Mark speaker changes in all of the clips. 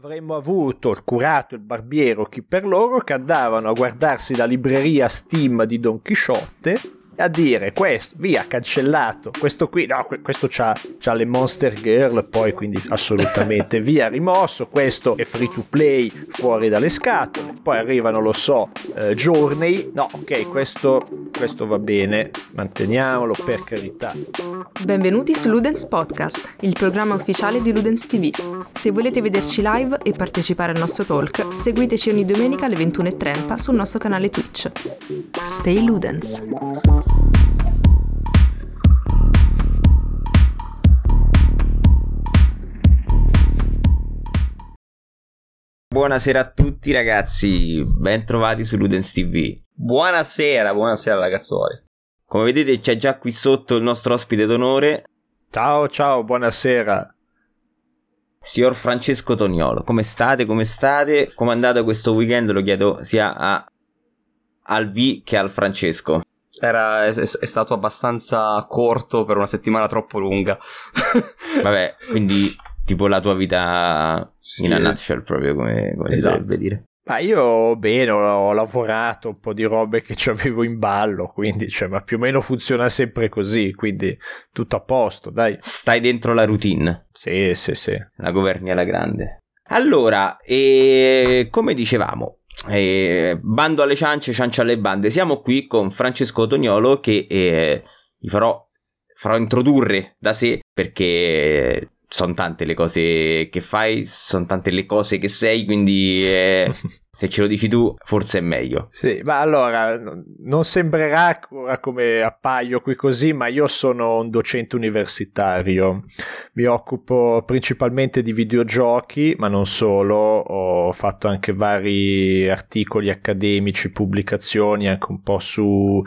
Speaker 1: Avremmo avuto il curato, il barbiero, chi per loro, che andavano a guardarsi la libreria Steam di Don Chisciotte a dire questo, via, cancellato, questo qui, no, questo c'ha, c'ha le Monster Girl, poi quindi assolutamente via, rimosso, questo è free to play, fuori dalle scatole, poi arrivano, lo so, eh, Journey, no, ok, questo, questo va bene, manteniamolo per carità.
Speaker 2: Benvenuti su Ludens Podcast, il programma ufficiale di Ludens TV. Se volete vederci live e partecipare al nostro talk, seguiteci ogni domenica alle 21.30 sul nostro canale Twitch. Stay Ludens!
Speaker 3: Buonasera a tutti ragazzi, ben trovati su Ludens TV.
Speaker 4: Buonasera, buonasera ragazzuoli.
Speaker 3: Come vedete c'è già qui sotto il nostro ospite d'onore.
Speaker 1: Ciao, ciao, buonasera.
Speaker 3: Signor Francesco Toniolo, come state? Come state? Come è andato questo weekend? Lo chiedo sia a, al V che al Francesco.
Speaker 4: Era, è, è, stato abbastanza corto per una settimana troppo lunga.
Speaker 3: Vabbè, quindi tipo la tua vita sì. in a nutshell proprio come, come esatto. si dovrebbe dire.
Speaker 1: Ma io bene, ho lavorato un po' di robe che avevo in ballo, quindi cioè, ma più o meno funziona sempre così, quindi tutto a posto, dai.
Speaker 3: Stai dentro la routine.
Speaker 1: Sì, sì, sì.
Speaker 3: La governi alla grande. Allora, e come dicevamo, eh, bando alle ciance, ciance alle bande, siamo qui con Francesco Tognolo che eh, gli farò, farò introdurre da sé perché sono tante le cose che fai, sono tante le cose che sei, quindi eh, se ce lo dici tu forse è meglio.
Speaker 1: Sì, ma allora non sembrerà come appaio qui così, ma io sono un docente universitario, mi occupo principalmente di videogiochi, ma non solo, ho fatto anche vari articoli accademici, pubblicazioni anche un po' su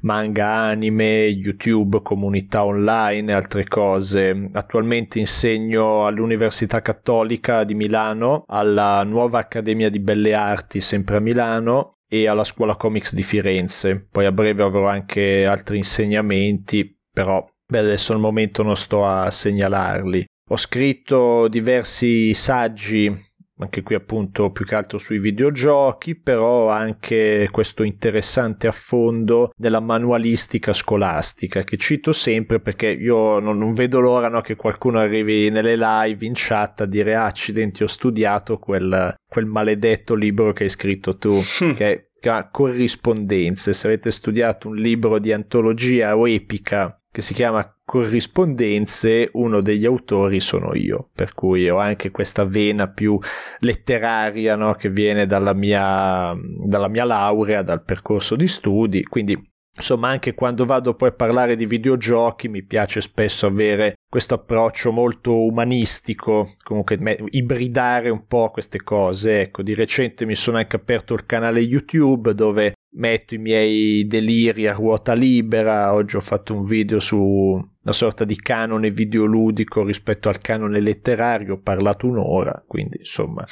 Speaker 1: manga, anime, YouTube, comunità online e altre cose. Attualmente insegno insegno all'Università Cattolica di Milano, alla nuova Accademia di Belle Arti, sempre a Milano, e alla Scuola Comics di Firenze. Poi a breve avrò anche altri insegnamenti, però beh, adesso al momento non sto a segnalarli. Ho scritto diversi saggi anche qui appunto più che altro sui videogiochi, però anche questo interessante affondo della manualistica scolastica che cito sempre perché io non, non vedo l'ora no, che qualcuno arrivi nelle live in chat a dire ah, accidenti ho studiato quel, quel maledetto libro che hai scritto tu, che è corrispondenze, se avete studiato un libro di antologia o epica che si chiama corrispondenze, uno degli autori sono io, per cui ho anche questa vena più letteraria no? che viene dalla mia, dalla mia laurea, dal percorso di studi, quindi Insomma, anche quando vado poi a parlare di videogiochi mi piace spesso avere questo approccio molto umanistico, comunque ibridare un po' queste cose. Ecco, di recente mi sono anche aperto il canale YouTube dove metto i miei deliri a ruota libera. Oggi ho fatto un video su una sorta di canone videoludico rispetto al canone letterario, ho parlato un'ora, quindi insomma,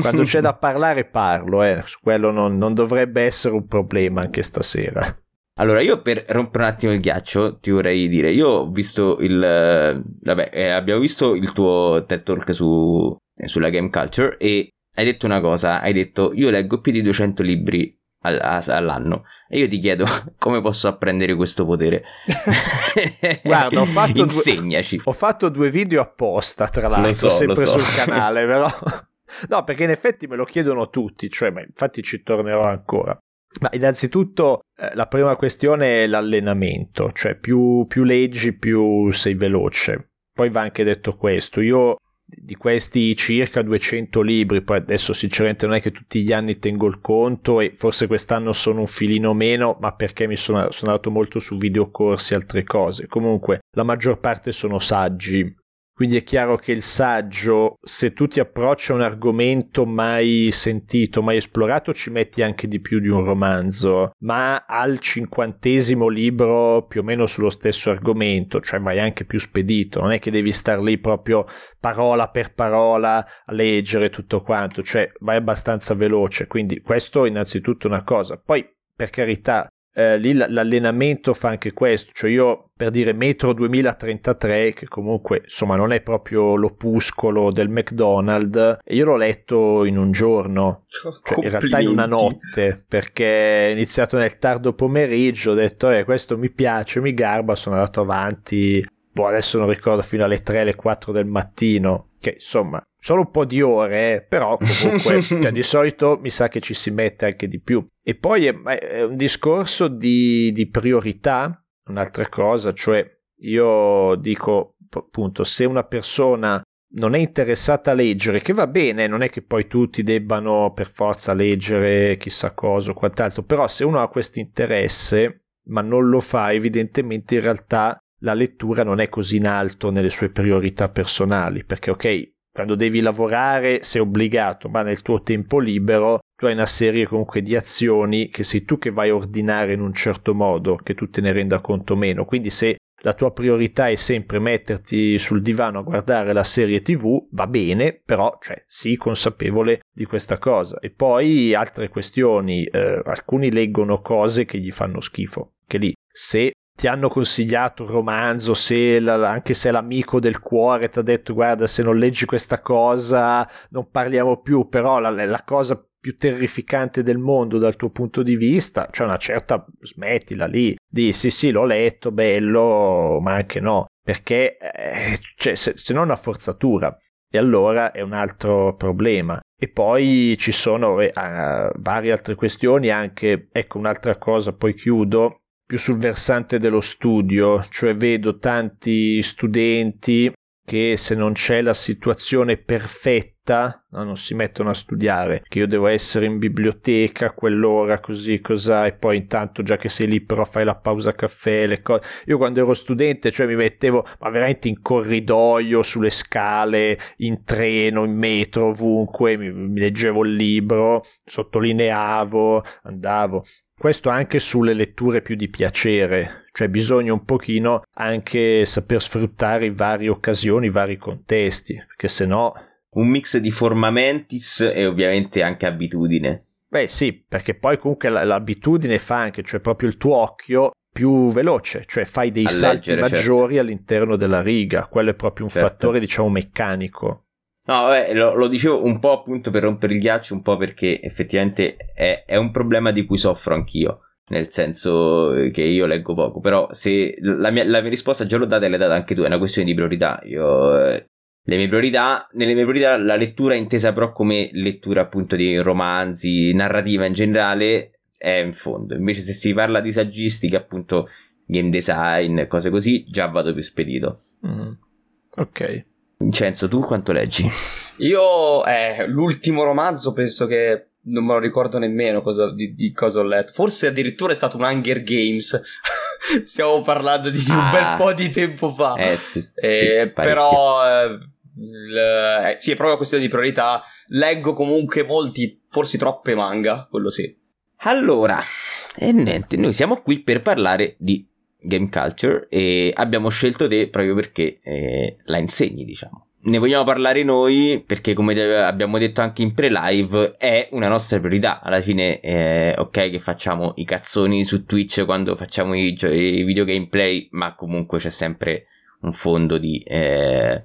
Speaker 1: quando c'è da parlare parlo, eh. su quello non, non dovrebbe essere un problema anche stasera.
Speaker 3: Allora, io per rompere un attimo il ghiaccio ti vorrei dire, io ho visto il... vabbè, eh, abbiamo visto il tuo TED Talk su, eh, sulla game culture e hai detto una cosa, hai detto io leggo più di 200 libri all'anno. E io ti chiedo come posso apprendere questo potere?
Speaker 1: Guarda ho fatto
Speaker 3: insegnaci.
Speaker 1: due, ho fatto due video apposta tra l'altro so, sempre so. sul canale però. No perché in effetti me lo chiedono tutti cioè ma infatti ci tornerò ancora. Ma innanzitutto eh, la prima questione è l'allenamento, cioè più, più leggi più sei veloce. Poi va anche detto questo, io di questi circa 200 libri, poi adesso sinceramente non è che tutti gli anni tengo il conto e forse quest'anno sono un filino meno, ma perché mi sono, sono andato molto su videocorsi e altre cose. Comunque la maggior parte sono saggi quindi è chiaro che il saggio, se tu ti approcci a un argomento mai sentito, mai esplorato, ci metti anche di più di un romanzo, ma al cinquantesimo libro più o meno sullo stesso argomento, cioè vai anche più spedito, non è che devi star lì proprio parola per parola a leggere tutto quanto, cioè vai abbastanza veloce, quindi questo innanzitutto una cosa. Poi, per carità, eh, lì l'allenamento fa anche questo, cioè io per dire Metro 2033, che comunque insomma non è proprio l'opuscolo del McDonald's, e io l'ho letto in un giorno, cioè in realtà in una notte, perché è iniziato nel tardo pomeriggio, ho detto eh questo mi piace, mi garba, sono andato avanti, boh adesso non ricordo fino alle 3, alle 4 del mattino, che insomma solo un po' di ore, eh, però comunque cioè, di solito mi sa che ci si mette anche di più. E poi è, è un discorso di, di priorità, un'altra cosa, cioè io dico appunto se una persona non è interessata a leggere, che va bene, non è che poi tutti debbano per forza leggere chissà cosa o quant'altro, però se uno ha questo interesse ma non lo fa, evidentemente in realtà la lettura non è così in alto nelle sue priorità personali, perché ok, quando devi lavorare sei obbligato, ma nel tuo tempo libero tu hai una serie comunque di azioni che sei tu che vai a ordinare in un certo modo, che tu te ne renda conto meno. Quindi se la tua priorità è sempre metterti sul divano a guardare la serie tv, va bene, però cioè, sii consapevole di questa cosa. E poi altre questioni, eh, alcuni leggono cose che gli fanno schifo, che lì se ti hanno consigliato un romanzo, se anche se l'amico del cuore ti ha detto guarda se non leggi questa cosa non parliamo più, però la, la cosa più terrificante del mondo dal tuo punto di vista, c'è cioè una certa smettila lì, di sì sì l'ho letto, bello, ma anche no, perché eh, cioè, se, se non una forzatura. E allora è un altro problema. E poi ci sono eh, varie altre questioni, anche, ecco un'altra cosa, poi chiudo, più sul versante dello studio, cioè vedo tanti studenti che se non c'è la situazione perfetta no, non si mettono a studiare, che io devo essere in biblioteca quell'ora così cos'ha e poi intanto già che sei lì però fai la pausa caffè, le cose. Io quando ero studente cioè mi mettevo ma veramente in corridoio, sulle scale, in treno, in metro, ovunque, mi, mi leggevo il libro, sottolineavo, andavo questo anche sulle letture più di piacere, cioè bisogna un pochino anche saper sfruttare i varie occasioni, i vari contesti, perché se no...
Speaker 3: Un mix di formamentis e ovviamente anche abitudine.
Speaker 1: Beh sì, perché poi comunque l'abitudine fa anche, cioè proprio il tuo occhio più veloce, cioè fai dei A salti leggere, certo. maggiori certo. all'interno della riga, quello è proprio un certo. fattore diciamo meccanico.
Speaker 3: No, vabbè, lo, lo, dicevo un po' appunto per rompere il ghiaccio, un po' perché effettivamente è, è, un problema di cui soffro anch'io. Nel senso che io leggo poco, però se la mia, la mia risposta già l'ho data e l'hai data anche tu, è una questione di priorità. Io, eh, le mie priorità, nelle mie priorità la lettura intesa però come lettura appunto di romanzi, narrativa in generale, è in fondo. Invece se si parla di saggistica, appunto game design, cose così, già vado più spedito.
Speaker 1: Mm. Ok.
Speaker 3: Vincenzo, tu quanto leggi?
Speaker 4: Io, eh, l'ultimo romanzo penso che non me lo ricordo nemmeno cosa, di, di, cosa ho letto. Forse addirittura è stato un Hunger Games. Stiamo parlando di, ah, un bel po' di tempo fa.
Speaker 3: Eh sì.
Speaker 4: Eh, sì però, eh, l, eh, sì, è proprio una questione di priorità. Leggo comunque molti, forse troppe manga, quello sì.
Speaker 3: Allora, e niente, noi siamo qui per parlare di game culture e abbiamo scelto te proprio perché eh, la insegni, diciamo. Ne vogliamo parlare noi perché, come abbiamo detto anche in pre-live, è una nostra priorità. Alla fine, eh, ok, che facciamo i cazzoni su Twitch quando facciamo i, i video gameplay, ma comunque c'è sempre un fondo di. Eh,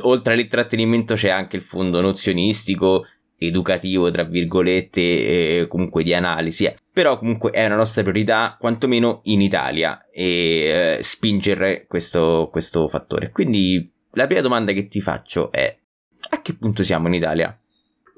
Speaker 3: oltre all'intrattenimento, c'è anche il fondo nozionistico educativo, tra virgolette, e comunque di analisi. Eh. Però comunque è una nostra priorità, quantomeno in Italia, e eh, spingere questo, questo fattore. Quindi la prima domanda che ti faccio è: a che punto siamo in Italia?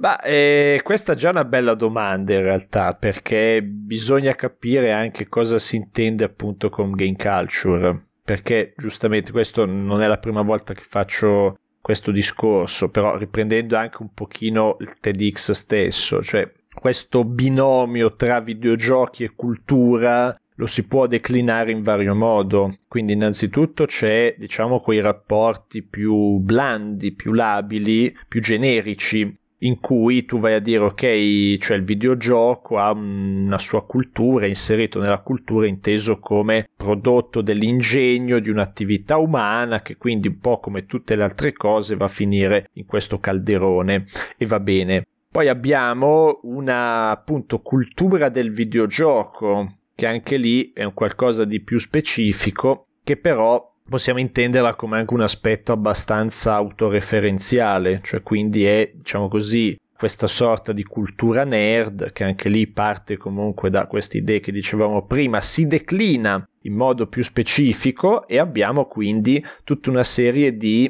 Speaker 1: Ma eh, questa è già una bella domanda in realtà, perché bisogna capire anche cosa si intende appunto con game culture. Perché giustamente questo non è la prima volta che faccio questo discorso, però riprendendo anche un pochino il TEDx stesso, cioè questo binomio tra videogiochi e cultura lo si può declinare in vario modo. Quindi innanzitutto c'è, diciamo, quei rapporti più blandi, più labili, più generici in cui tu vai a dire ok, cioè il videogioco ha una sua cultura, è inserito nella cultura inteso come prodotto dell'ingegno di un'attività umana che quindi un po' come tutte le altre cose va a finire in questo calderone e va bene. Poi abbiamo una appunto cultura del videogioco che anche lì è un qualcosa di più specifico che però possiamo intenderla come anche un aspetto abbastanza autoreferenziale, cioè quindi è, diciamo così, questa sorta di cultura nerd che anche lì parte comunque da queste idee che dicevamo prima, si declina in modo più specifico e abbiamo quindi tutta una serie di,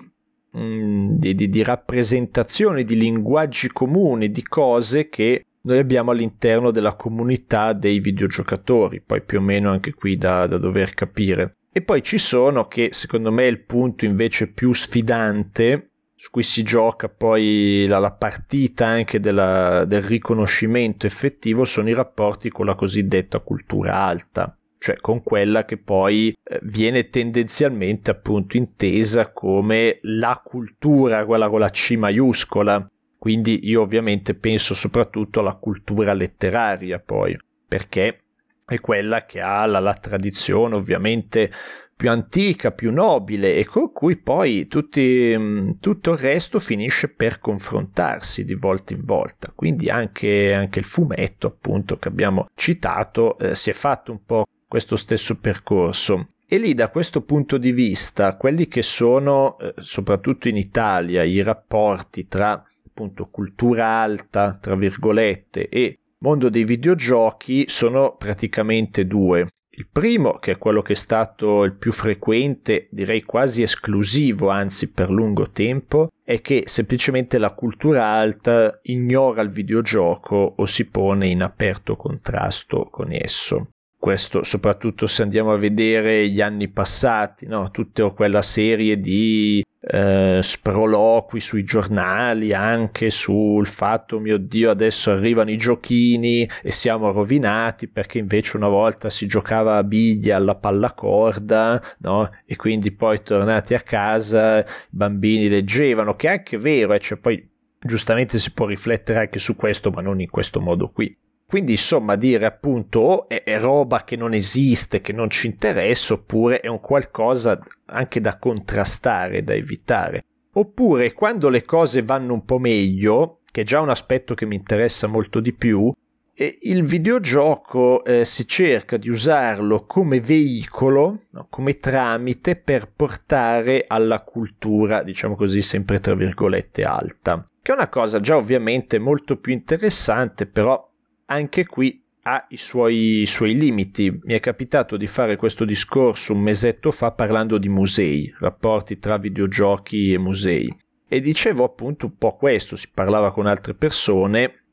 Speaker 1: mm, di, di, di rappresentazioni, di linguaggi comuni, di cose che noi abbiamo all'interno della comunità dei videogiocatori, poi più o meno anche qui da, da dover capire. E poi ci sono che secondo me è il punto invece più sfidante su cui si gioca poi la, la partita anche della, del riconoscimento effettivo sono i rapporti con la cosiddetta cultura alta cioè con quella che poi eh, viene tendenzialmente appunto intesa come la cultura, quella con la C maiuscola. Quindi io ovviamente penso soprattutto alla cultura letteraria poi, perché è quella che ha la, la tradizione ovviamente più antica, più nobile e con cui poi tutti, mm, tutto il resto finisce per confrontarsi di volta in volta. Quindi anche, anche il fumetto, appunto, che abbiamo citato, eh, si è fatto un po' questo stesso percorso. E lì da questo punto di vista, quelli che sono, eh, soprattutto in Italia, i rapporti tra appunto cultura alta, tra virgolette, e mondo dei videogiochi sono praticamente due. Il primo, che è quello che è stato il più frequente, direi quasi esclusivo, anzi per lungo tempo, è che semplicemente la cultura alta ignora il videogioco o si pone in aperto contrasto con esso. Questo soprattutto se andiamo a vedere gli anni passati, no? tutta quella serie di eh, sproloqui sui giornali anche sul fatto mio dio adesso arrivano i giochini e siamo rovinati perché invece una volta si giocava a biglia alla pallacorda no? e quindi poi tornati a casa i bambini leggevano che è anche vero eh? cioè poi giustamente si può riflettere anche su questo ma non in questo modo qui quindi insomma dire appunto oh, è, è, roba che non esiste, che non ci interessa, oppure è un qualcosa anche da contrastare, da evitare. Oppure quando le cose vanno un po' meglio, che è già un aspetto che mi interessa molto di più, il videogioco eh, si cerca di usarlo come veicolo, no, come tramite per portare alla cultura, diciamo così, sempre tra virgolette alta. Che è una cosa già ovviamente molto più interessante, però anche qui ha i suoi, i suoi, limiti. Mi è capitato di fare questo discorso un mesetto fa parlando di musei, rapporti tra videogiochi e musei. E dicevo appunto un po' questo, si parlava con altre persone,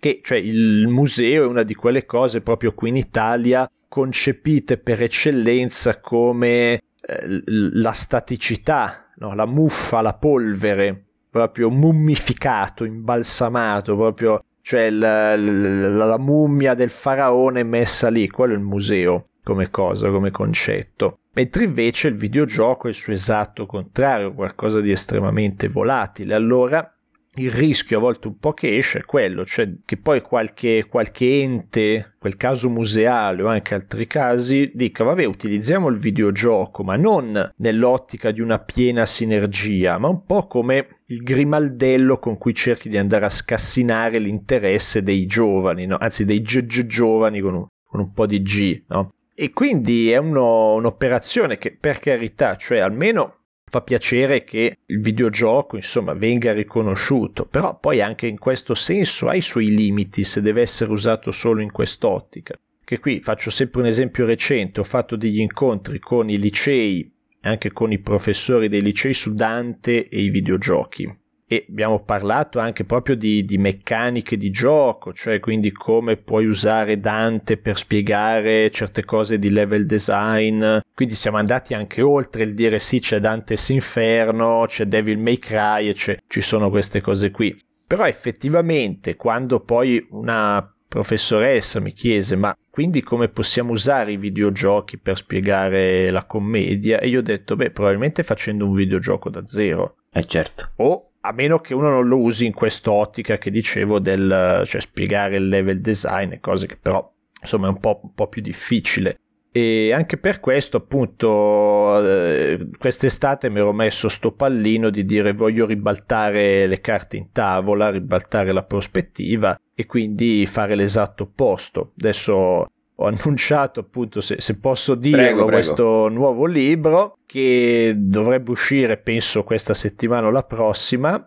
Speaker 1: che cioè il museo è una di quelle cose proprio qui in Italia concepite per eccellenza come eh, la staticità, no? la muffa, la polvere, proprio mummificato, imbalsamato, proprio cioè la, la, la mummia del faraone messa lì, quello è il museo come cosa, come concetto. Mentre invece il videogioco è il suo esatto contrario, qualcosa di estremamente volatile. Allora il rischio a volte un po' che esce è quello, cioè che poi qualche, qualche ente, quel caso museale o anche altri casi, dica vabbè utilizziamo il videogioco ma non nell'ottica di una piena sinergia, ma un po' come il grimaldello con cui cerchi di andare a scassinare l'interesse dei giovani, no? anzi dei giovani con un, con un po' di G. No? E quindi è uno, un'operazione che per carità, cioè almeno fa piacere che il videogioco insomma venga riconosciuto però poi anche in questo senso ha i suoi limiti se deve essere usato solo in quest'ottica. Che qui faccio sempre un esempio recente ho fatto degli incontri con i licei anche con i professori dei licei su Dante e i videogiochi e abbiamo parlato anche proprio di, di, meccaniche di gioco, cioè quindi come puoi usare Dante per spiegare certe cose di level design. Quindi siamo andati anche oltre il dire sì, c'è Dante's Inferno, c'è Devil May Cry e ci sono queste cose qui. Però effettivamente quando poi una professoressa mi chiese ma quindi come possiamo usare i videogiochi per spiegare la commedia e io ho detto beh probabilmente facendo un videogioco da zero
Speaker 3: eh certo
Speaker 1: o a meno che uno non lo usi in quest'ottica che dicevo del cioè spiegare il level design e cose che però insomma è un po', un po più difficile. E anche per questo appunto eh, quest'estate mi ero messo sto pallino di dire voglio ribaltare le carte in tavola ribaltare la prospettiva e quindi fare l'esatto opposto. Adesso ho annunciato appunto, se, se posso dirlo,
Speaker 3: prego, prego.
Speaker 1: questo nuovo libro che dovrebbe uscire penso questa settimana o la prossima.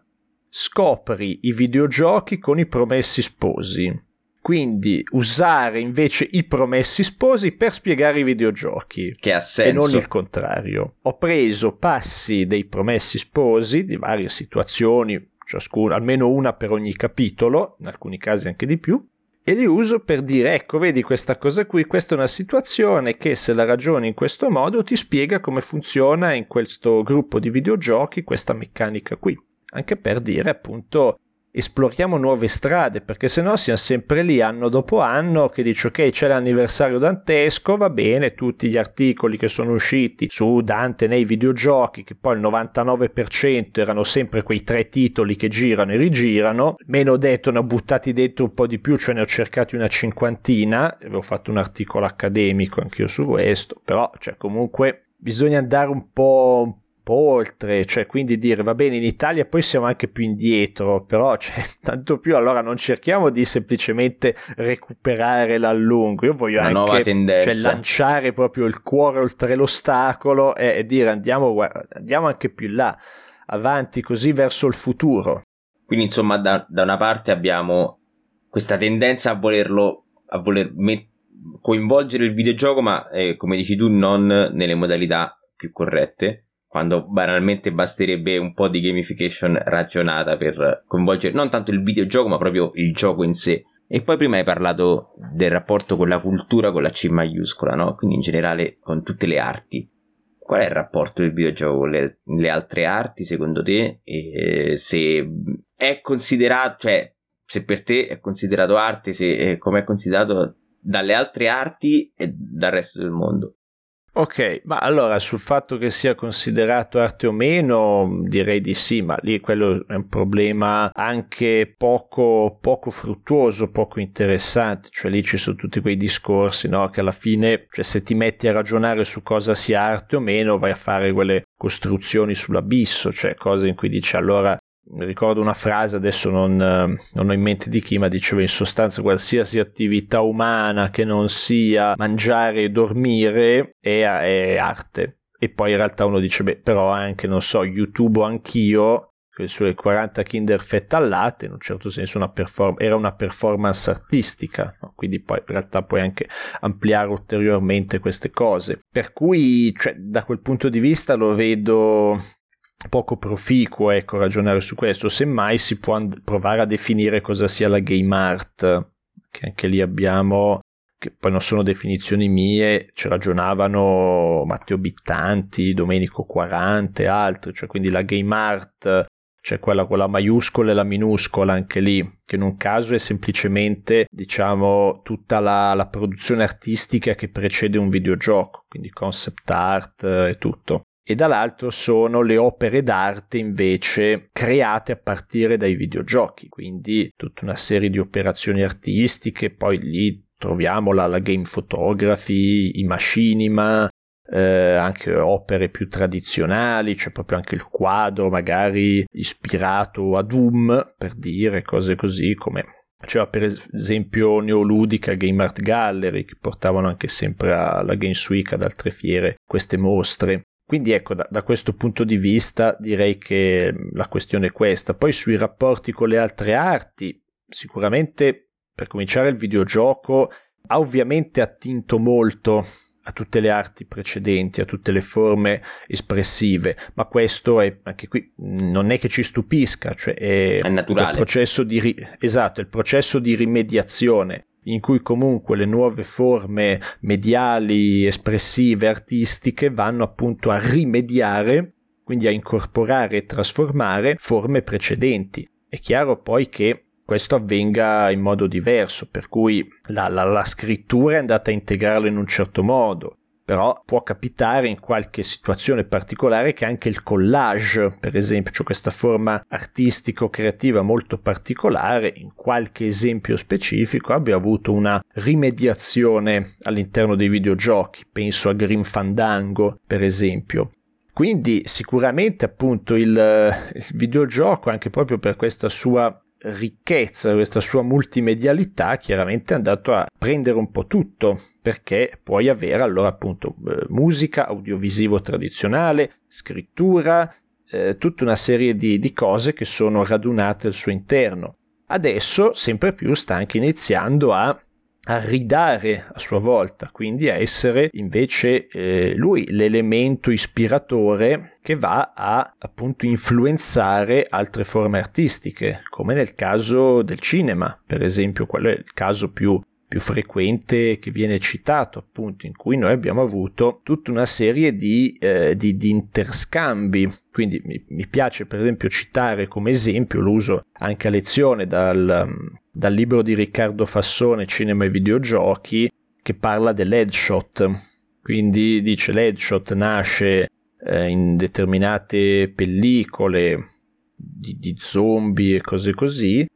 Speaker 1: Scopri i videogiochi con i promessi sposi. Quindi usare invece i promessi sposi per spiegare i videogiochi.
Speaker 3: Che ha senso.
Speaker 1: E non il contrario. Ho preso passi dei promessi sposi di varie situazioni, ciascuno, almeno una per ogni capitolo, in alcuni casi anche di più, e li uso per dire ecco vedi questa cosa qui questa è una situazione che se la ragioni in questo modo ti spiega come funziona in questo gruppo di videogiochi questa meccanica qui. Anche per dire appunto esploriamo nuove strade, perché se no siamo sempre lì anno dopo anno che dici ok c'è l'anniversario dantesco, va bene, tutti gli articoli che sono usciti su Dante nei videogiochi, che poi il 99% erano sempre quei tre titoli che girano e rigirano, meno detto ne ho buttati dentro un po' di più, cioè ne ho cercati una cinquantina, avevo fatto un articolo accademico anch'io su questo, però cioè comunque bisogna andare un po', po' oltre, cioè quindi dire va bene in Italia poi siamo anche più indietro, però cioè, tanto più allora non cerchiamo di semplicemente recuperare l'allungo, io voglio
Speaker 3: Una
Speaker 1: anche cioè, lanciare proprio il cuore oltre l'ostacolo e, e dire andiamo, andiamo anche più là, avanti così verso il futuro.
Speaker 3: Quindi insomma da, da una parte abbiamo questa tendenza a volerlo, a voler met- coinvolgere il videogioco ma eh, come dici tu non nelle modalità più corrette quando banalmente basterebbe un po' di gamification ragionata per coinvolgere non tanto il videogioco ma proprio il gioco in sé. E poi prima hai parlato del rapporto con la cultura con la C maiuscola, no? Quindi in generale con tutte le arti. Qual è il rapporto del videogioco con le, le altre arti secondo te? E se è considerato, cioè se per te è considerato arte, se come è considerato dalle altre arti e dal resto del mondo?
Speaker 1: Ok, ma allora sul fatto che sia considerato arte o meno, direi di sì, ma lì quello è un problema anche poco, poco fruttuoso, poco interessante, cioè lì ci sono tutti quei discorsi, no? Che alla fine, cioè se ti metti a ragionare su cosa sia arte o meno, vai a fare quelle costruzioni sull'abisso, cioè cose in cui dici allora ricordo una frase, adesso non, non, ho in mente di chi, ma diceva in sostanza qualsiasi attività umana che non sia mangiare e dormire è, è arte. E poi in realtà uno dice, beh, però anche, non so, YouTube anch'io, sulle 40 Kinder fette al latte, in un certo senso una perform- era una performance artistica, no? quindi poi in realtà puoi anche ampliare ulteriormente queste cose. Per cui, cioè, da quel punto di vista lo vedo poco proficuo ecco, ragionare su questo, semmai si può and- provare a definire cosa sia la game art, che anche lì abbiamo, che poi non sono definizioni mie, ci ragionavano Matteo Bittanti, Domenico Quarante e altri, cioè quindi la game art, cioè quella con la maiuscola e la minuscola anche lì, che in un caso è semplicemente diciamo tutta la, la produzione artistica che precede un videogioco, quindi concept art e tutto e dall'altro sono le opere d'arte invece create a partire dai videogiochi, quindi tutta una serie di operazioni artistiche, poi lì troviamo la, la game photography, i machinima, eh, anche opere più tradizionali, c'è proprio anche il quadro magari ispirato a Doom, per dire cose così come c'era per esempio Neoludica Game Art Gallery che portavano anche sempre alla Games Week ad altre fiere queste mostre quindi ecco, da, da, questo punto di vista direi che la questione è questa. Poi sui rapporti con le altre arti, sicuramente per cominciare il videogioco ha ovviamente attinto molto a tutte le arti precedenti, a tutte le forme espressive, ma questo è anche qui non è che ci stupisca, cioè è,
Speaker 3: è naturale.
Speaker 1: Il processo di, esatto, il processo di rimediazione in cui comunque le nuove forme mediali, espressive, artistiche vanno appunto a rimediare, quindi a incorporare e trasformare forme precedenti. È chiaro poi che questo avvenga in modo diverso, per cui la, la, la scrittura è andata a integrarlo in un certo modo, però può capitare in qualche situazione particolare che anche il collage, per esempio, cioè questa forma artistico-creativa molto particolare, in qualche esempio specifico abbia avuto una rimediazione all'interno dei videogiochi, penso a Grim Fandango, per esempio. Quindi sicuramente appunto il, il videogioco, anche proprio per questa sua ricchezza, questa sua multimedialità, chiaramente è andato a prendere un po' tutto, perché puoi avere allora appunto eh, musica, audiovisivo tradizionale, scrittura, eh, tutta una serie di, di cose che sono radunate al suo interno. Adesso sempre più sta anche iniziando a a ridare a sua volta, quindi a essere invece eh, lui l'elemento ispiratore che va a appunto influenzare altre forme artistiche, come nel caso del cinema, per esempio, quello è il caso più più frequente che viene citato, appunto, in cui noi abbiamo avuto tutta una serie di, eh, di, di interscambi. Quindi mi, mi, piace, per esempio, citare come esempio, lo uso anche a lezione dal, dal libro di Riccardo Fassone, Cinema e videogiochi, che parla dell'headshot. Quindi dice l'headshot nasce eh, in determinate pellicole di, di zombie e cose così,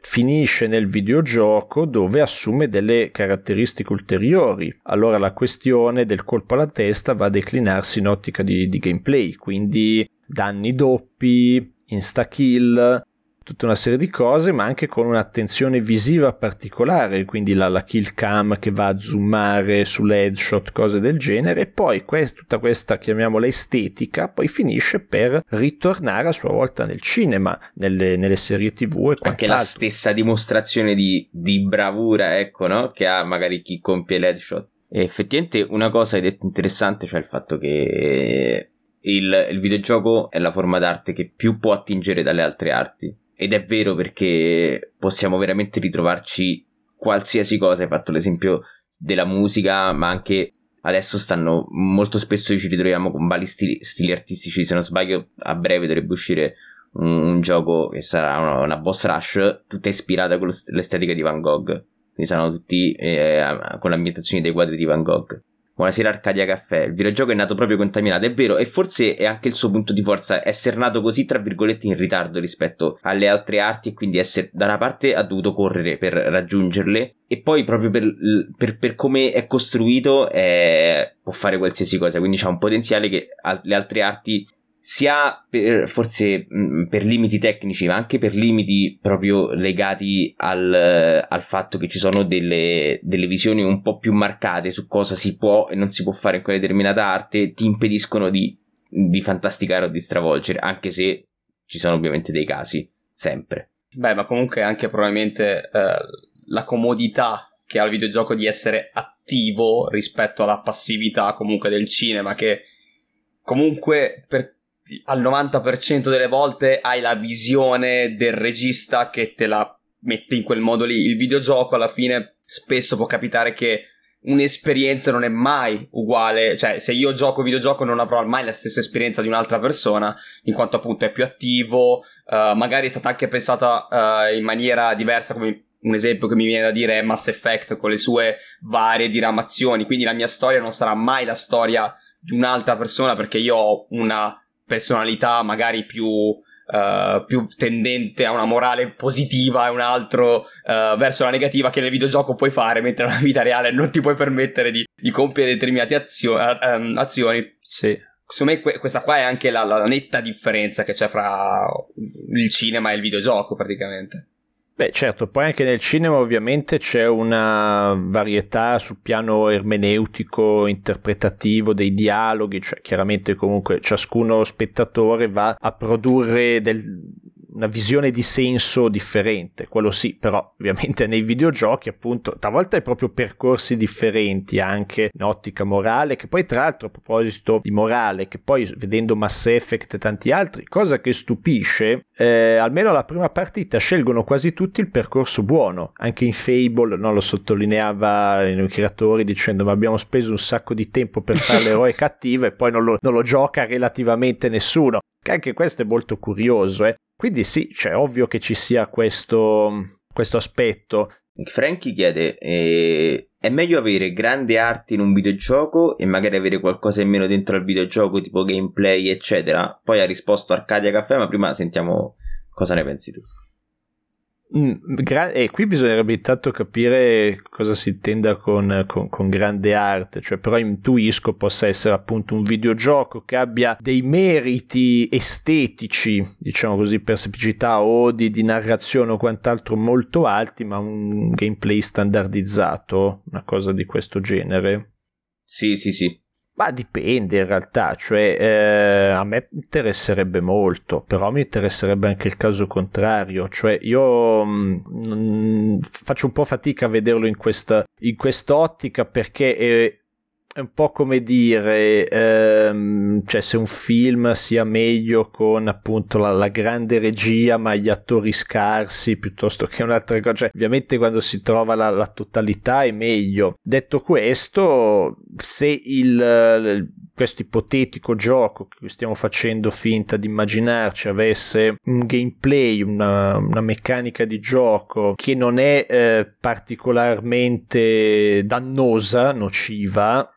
Speaker 1: finisce nel videogioco dove assume delle caratteristiche ulteriori. Allora la questione del colpo alla testa va a declinarsi in ottica di, di gameplay, quindi danni doppi, insta kill, tutta una serie di cose, ma anche con un'attenzione visiva particolare, quindi la, la kill cam che va a zoomare sull'headshot, cose del genere, e poi quest, tutta questa, chiamiamola estetica, poi finisce per ritornare a sua volta nel cinema, nelle, nelle serie tv e
Speaker 3: Anche la stessa dimostrazione di, di bravura, ecco, no? Che ha magari chi compie l'headshot. E effettivamente una cosa hai detto interessante, cioè il fatto che il, il, videogioco è la forma d'arte che più può attingere dalle altre arti. Ed è vero perché possiamo veramente ritrovarci qualsiasi cosa. Hai fatto l'esempio della musica, ma anche adesso stanno molto spesso ci ritroviamo con vari stili, stili artistici. Se non sbaglio, a breve dovrebbe uscire un, un gioco che sarà una, una, boss rush, tutta ispirata con l'estetica di Van Gogh. Quindi saranno tutti eh, con l'ambientazione dei quadri di Van Gogh. Buonasera Arcadia Caffè, il videogioco è nato proprio contaminato, è vero, e forse è anche il suo punto di forza essere nato così, tra virgolette, in ritardo rispetto alle altre arti e quindi essere, da una parte ha dovuto correre per raggiungerle e poi proprio per, per, per come è costruito è, può fare qualsiasi cosa, quindi c'ha un potenziale che le altre arti sia per, forse mh, per limiti tecnici, ma anche per limiti proprio legati al, al fatto che ci sono delle, delle, visioni un po' più marcate su cosa si può e non si può fare in quella determinata arte, ti impediscono di, di fantasticare o di stravolgere, anche se ci sono ovviamente dei casi, sempre.
Speaker 4: Beh, ma comunque anche probabilmente eh, la comodità che ha il videogioco di essere attivo rispetto alla passività comunque del cinema che comunque per al 90% delle volte hai la visione del regista che te la mette in quel modo lì. Il videogioco alla fine spesso può capitare che un'esperienza non è mai uguale, cioè se io gioco videogioco non avrò mai la stessa esperienza di un'altra persona, in quanto appunto è più attivo, uh, magari è stata anche pensata uh, in maniera diversa, come un esempio che mi viene da dire è Mass Effect con le sue varie diramazioni, quindi la mia storia non sarà mai la storia di un'altra persona perché io ho una personalità magari più Uh, più tendente a una morale positiva e un altro uh, verso la negativa che nel videogioco puoi fare, mentre nella vita reale non ti puoi permettere di, di compiere determinate azio- uh, azioni.
Speaker 1: Sì.
Speaker 4: Secondo me que- questa qua è anche la, la netta differenza che c'è fra il cinema e il videogioco praticamente.
Speaker 1: Beh, certo, poi anche nel cinema ovviamente c'è una varietà sul piano ermeneutico, interpretativo dei dialoghi, cioè chiaramente comunque ciascuno spettatore va a produrre del, una visione di senso differente, quello sì, però ovviamente nei videogiochi appunto talvolta hai proprio percorsi differenti anche in ottica morale, che poi tra l'altro a proposito di morale, che poi vedendo Mass Effect e tanti altri, cosa che stupisce, eh, almeno la prima partita scelgono quasi tutti il percorso buono, anche in Fable no, lo sottolineava i creatori dicendo ma abbiamo speso un sacco di tempo per fare l'eroe cattivo e poi non lo, non lo gioca relativamente nessuno. Anche questo è molto curioso, eh. Quindi sì, cioè, ovvio che ci sia questo, questo aspetto.
Speaker 3: Frankie chiede: eh, è meglio avere grande arte in un videogioco e magari avere qualcosa in meno dentro al videogioco, tipo gameplay, eccetera? Poi ha risposto Arcadia Caffè, ma prima sentiamo cosa ne pensi tu.
Speaker 1: Mm, gra- e qui bisognerebbe intanto capire cosa si intenda con, con, con, grande arte, cioè però intuisco possa essere appunto un videogioco che abbia dei meriti estetici, diciamo così per semplicità o di, di narrazione o quant'altro molto alti, ma un gameplay standardizzato, una cosa di questo genere.
Speaker 3: Sì, sì, sì.
Speaker 1: Ma dipende in realtà, cioè eh, a me interesserebbe molto, però mi interesserebbe anche il caso contrario, cioè io mh, mm, faccio un po' fatica a vederlo in questa in quest'ottica perché è, è un po' come dire, ehm, cioè se un film sia meglio con appunto la, la, grande regia ma gli attori scarsi piuttosto che un'altra cosa, cioè ovviamente quando si trova la, la totalità è meglio. Detto questo, se il, questo ipotetico gioco che stiamo facendo finta di immaginarci avesse un gameplay, una, una meccanica di gioco che non è eh, particolarmente dannosa, nociva,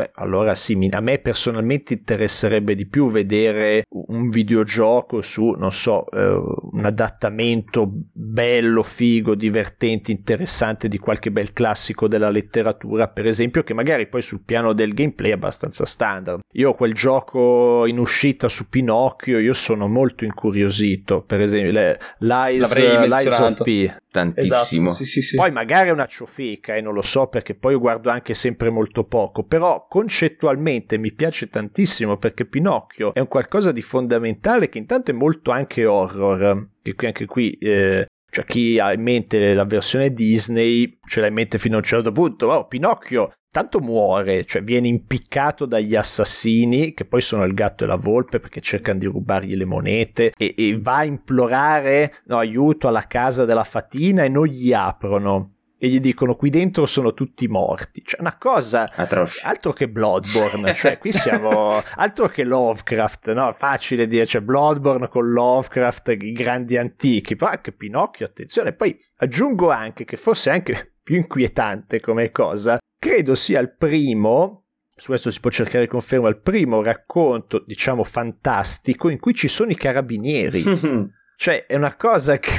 Speaker 1: Beh, allora sì, a me personalmente interesserebbe di più vedere un videogioco su, non so, eh, un adattamento bello, figo, divertente, interessante di qualche bel classico della letteratura, per esempio, che magari poi sul piano del gameplay è abbastanza standard. Io quel gioco in uscita su Pinocchio, io sono molto incuriosito, per esempio, le, Lies, Lies of P
Speaker 3: tantissimo.
Speaker 4: Esatto, sì, sì, sì.
Speaker 1: Poi magari è una ciofeca e non lo so perché poi io guardo anche sempre molto poco, però concettualmente mi piace tantissimo perché Pinocchio è un qualcosa di fondamentale che intanto è molto anche horror, che qui anche qui eh, cioè chi ha in mente la versione Disney ce l'ha in mente fino a un certo punto, oh, Pinocchio tanto muore, cioè viene impiccato dagli assassini, che poi sono il gatto e la volpe perché cercano di rubargli le monete, e, e va a implorare no, aiuto alla casa della fatina e non gli aprono. E gli dicono qui dentro sono tutti morti. Cioè, una cosa
Speaker 3: Atroce.
Speaker 1: altro che Bloodborne. cioè, qui siamo altro che Lovecraft, no? Facile dire, cioè Bloodborne con Lovecraft, i grandi antichi. Però anche Pinocchio, attenzione. Poi aggiungo anche che forse anche più inquietante come cosa credo sia il primo, su questo si può cercare conferma, il primo racconto, diciamo, fantastico in cui ci sono i carabinieri. Cioè, è una cosa che,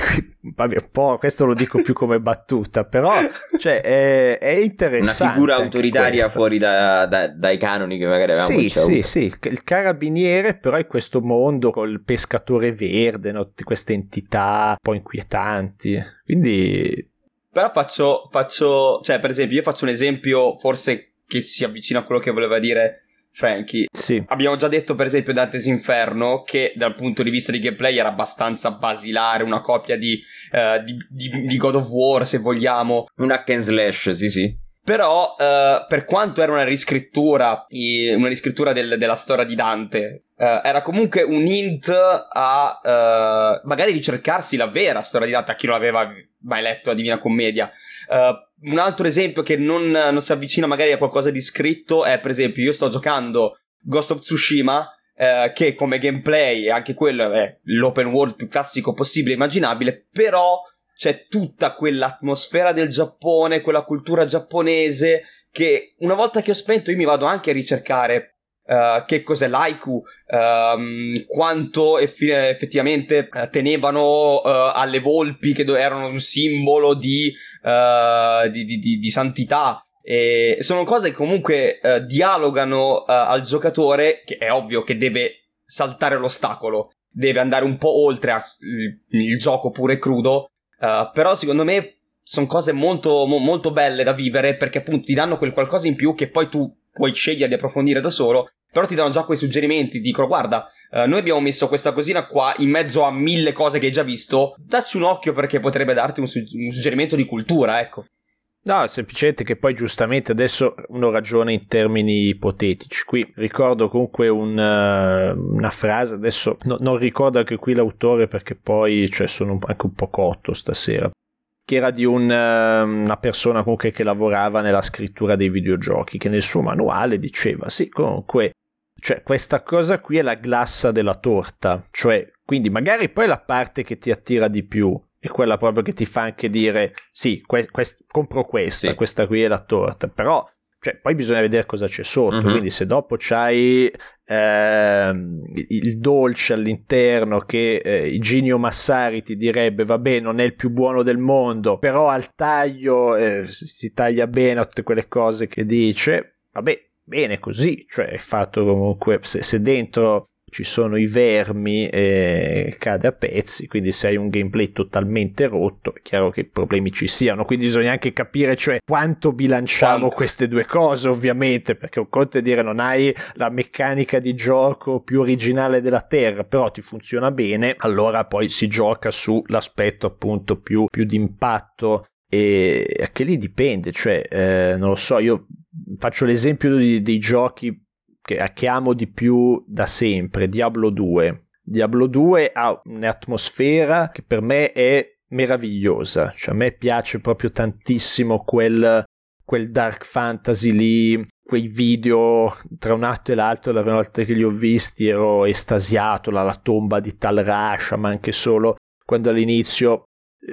Speaker 1: vabbè, un po', questo lo dico più come battuta, però, cioè, è, è interessante.
Speaker 3: Una figura autoritaria fuori da, da, dai canoni che magari avevamo
Speaker 1: Sì, sì, sì, il, il, carabiniere però è questo mondo col pescatore verde, no? Queste entità un po' inquietanti, quindi
Speaker 4: però faccio, faccio, cioè per esempio io faccio un esempio forse che si avvicina a quello che voleva dire Frankie.
Speaker 1: Sì.
Speaker 4: Abbiamo già detto per esempio Dante's Inferno che dal punto di vista di gameplay era abbastanza basilare, una copia di, uh, di, di, di God of War se vogliamo.
Speaker 3: Un hack and slash, sì sì.
Speaker 4: Però, uh, per quanto era una riscrittura, una riscrittura del, della storia di Dante, uh, era comunque un hint a uh, magari ricercarsi la vera storia di Dante a chi non aveva mai letto la Divina Commedia. un altro esempio che non, non, si avvicina magari a qualcosa di scritto è, per esempio, io sto giocando Ghost of Tsushima. che come gameplay, anche quello è l'open world più classico possibile, immaginabile, però c'è tutta quell'atmosfera del Giappone, quella cultura giapponese che una volta che ho spento io mi vado anche a ricercare uh, che cos'è l'aiku, um, quanto eff- effettivamente uh, tenevano uh, alle volpi che erano un simbolo di, di, di, di santità. E sono cose che comunque dialogano al giocatore, che è ovvio che deve saltare l'ostacolo, deve andare un po' oltre a, il, gioco pure crudo, però secondo me sono cose molto, mo- molto belle da vivere perché appunto ti danno quel qualcosa in più che poi tu puoi scegliere di approfondire da solo. Però ti danno già quei suggerimenti, dicono guarda, uh, noi abbiamo messo questa cosina qua in mezzo a mille cose che hai già visto, dacci un occhio perché potrebbe darti un, su- un suggerimento di cultura, ecco.
Speaker 1: No, semplicemente che poi giustamente adesso uno ragiona in termini ipotetici. Qui ricordo comunque un, uh, una frase, adesso no, non ricordo anche qui l'autore perché poi cioè, sono anche un po' cotto stasera, che era di un, uh, una persona comunque che lavorava nella scrittura dei videogiochi, che nel suo manuale diceva sì, comunque, cioè questa cosa qui è la glassa della torta, cioè quindi magari poi la parte che ti attira di più, è quella proprio che ti fa anche dire sì, que- quest- compro questa, sì. questa qui è la torta, però cioè, poi bisogna vedere cosa c'è sotto. Mm-hmm. Quindi, se dopo c'hai eh, il dolce all'interno, che eh, Iginio Massari ti direbbe: Vabbè, non è il più buono del mondo, però al taglio eh, si taglia bene tutte quelle cose che dice. Vabbè, bene così, cioè è fatto comunque. Se, se dentro ci sono i vermi e cade a pezzi, quindi se hai un gameplay totalmente rotto è chiaro che problemi ci siano, quindi bisogna anche capire cioè quanto bilanciamo quanto? queste due cose ovviamente, perché un conto è dire non hai la meccanica di gioco più originale della Terra, però ti funziona bene, allora poi si gioca sull'aspetto appunto più, più di impatto e anche lì dipende, cioè eh, non lo so, io faccio l'esempio di, dei giochi che, che amo di più da sempre, Diablo 2. Diablo 2 ha un'atmosfera che per me è meravigliosa, cioè a me piace proprio tantissimo quel, quel dark fantasy lì, quei video tra un atto e l'altro, la prima volta che li ho visti ero estasiato, la, la tomba di Tal Rasha, ma anche solo quando all'inizio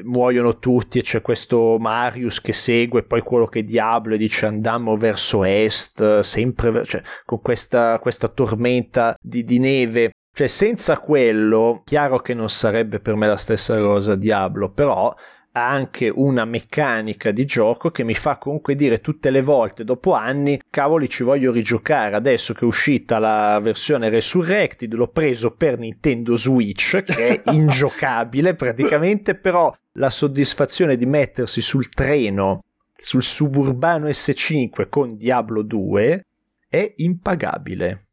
Speaker 1: muoiono tutti e c'è questo Marius che segue poi quello che è Diablo e dice andiamo verso est sempre cioè, con questa, questa tormenta di, di, neve. Cioè senza quello chiaro che non sarebbe per me la stessa cosa Diablo però ha anche una meccanica di gioco che mi fa comunque dire tutte le volte dopo anni cavoli ci voglio rigiocare adesso che è uscita la versione Resurrected l'ho preso per Nintendo Switch che è ingiocabile praticamente però la soddisfazione di mettersi sul treno sul suburbano S5 con Diablo 2 è impagabile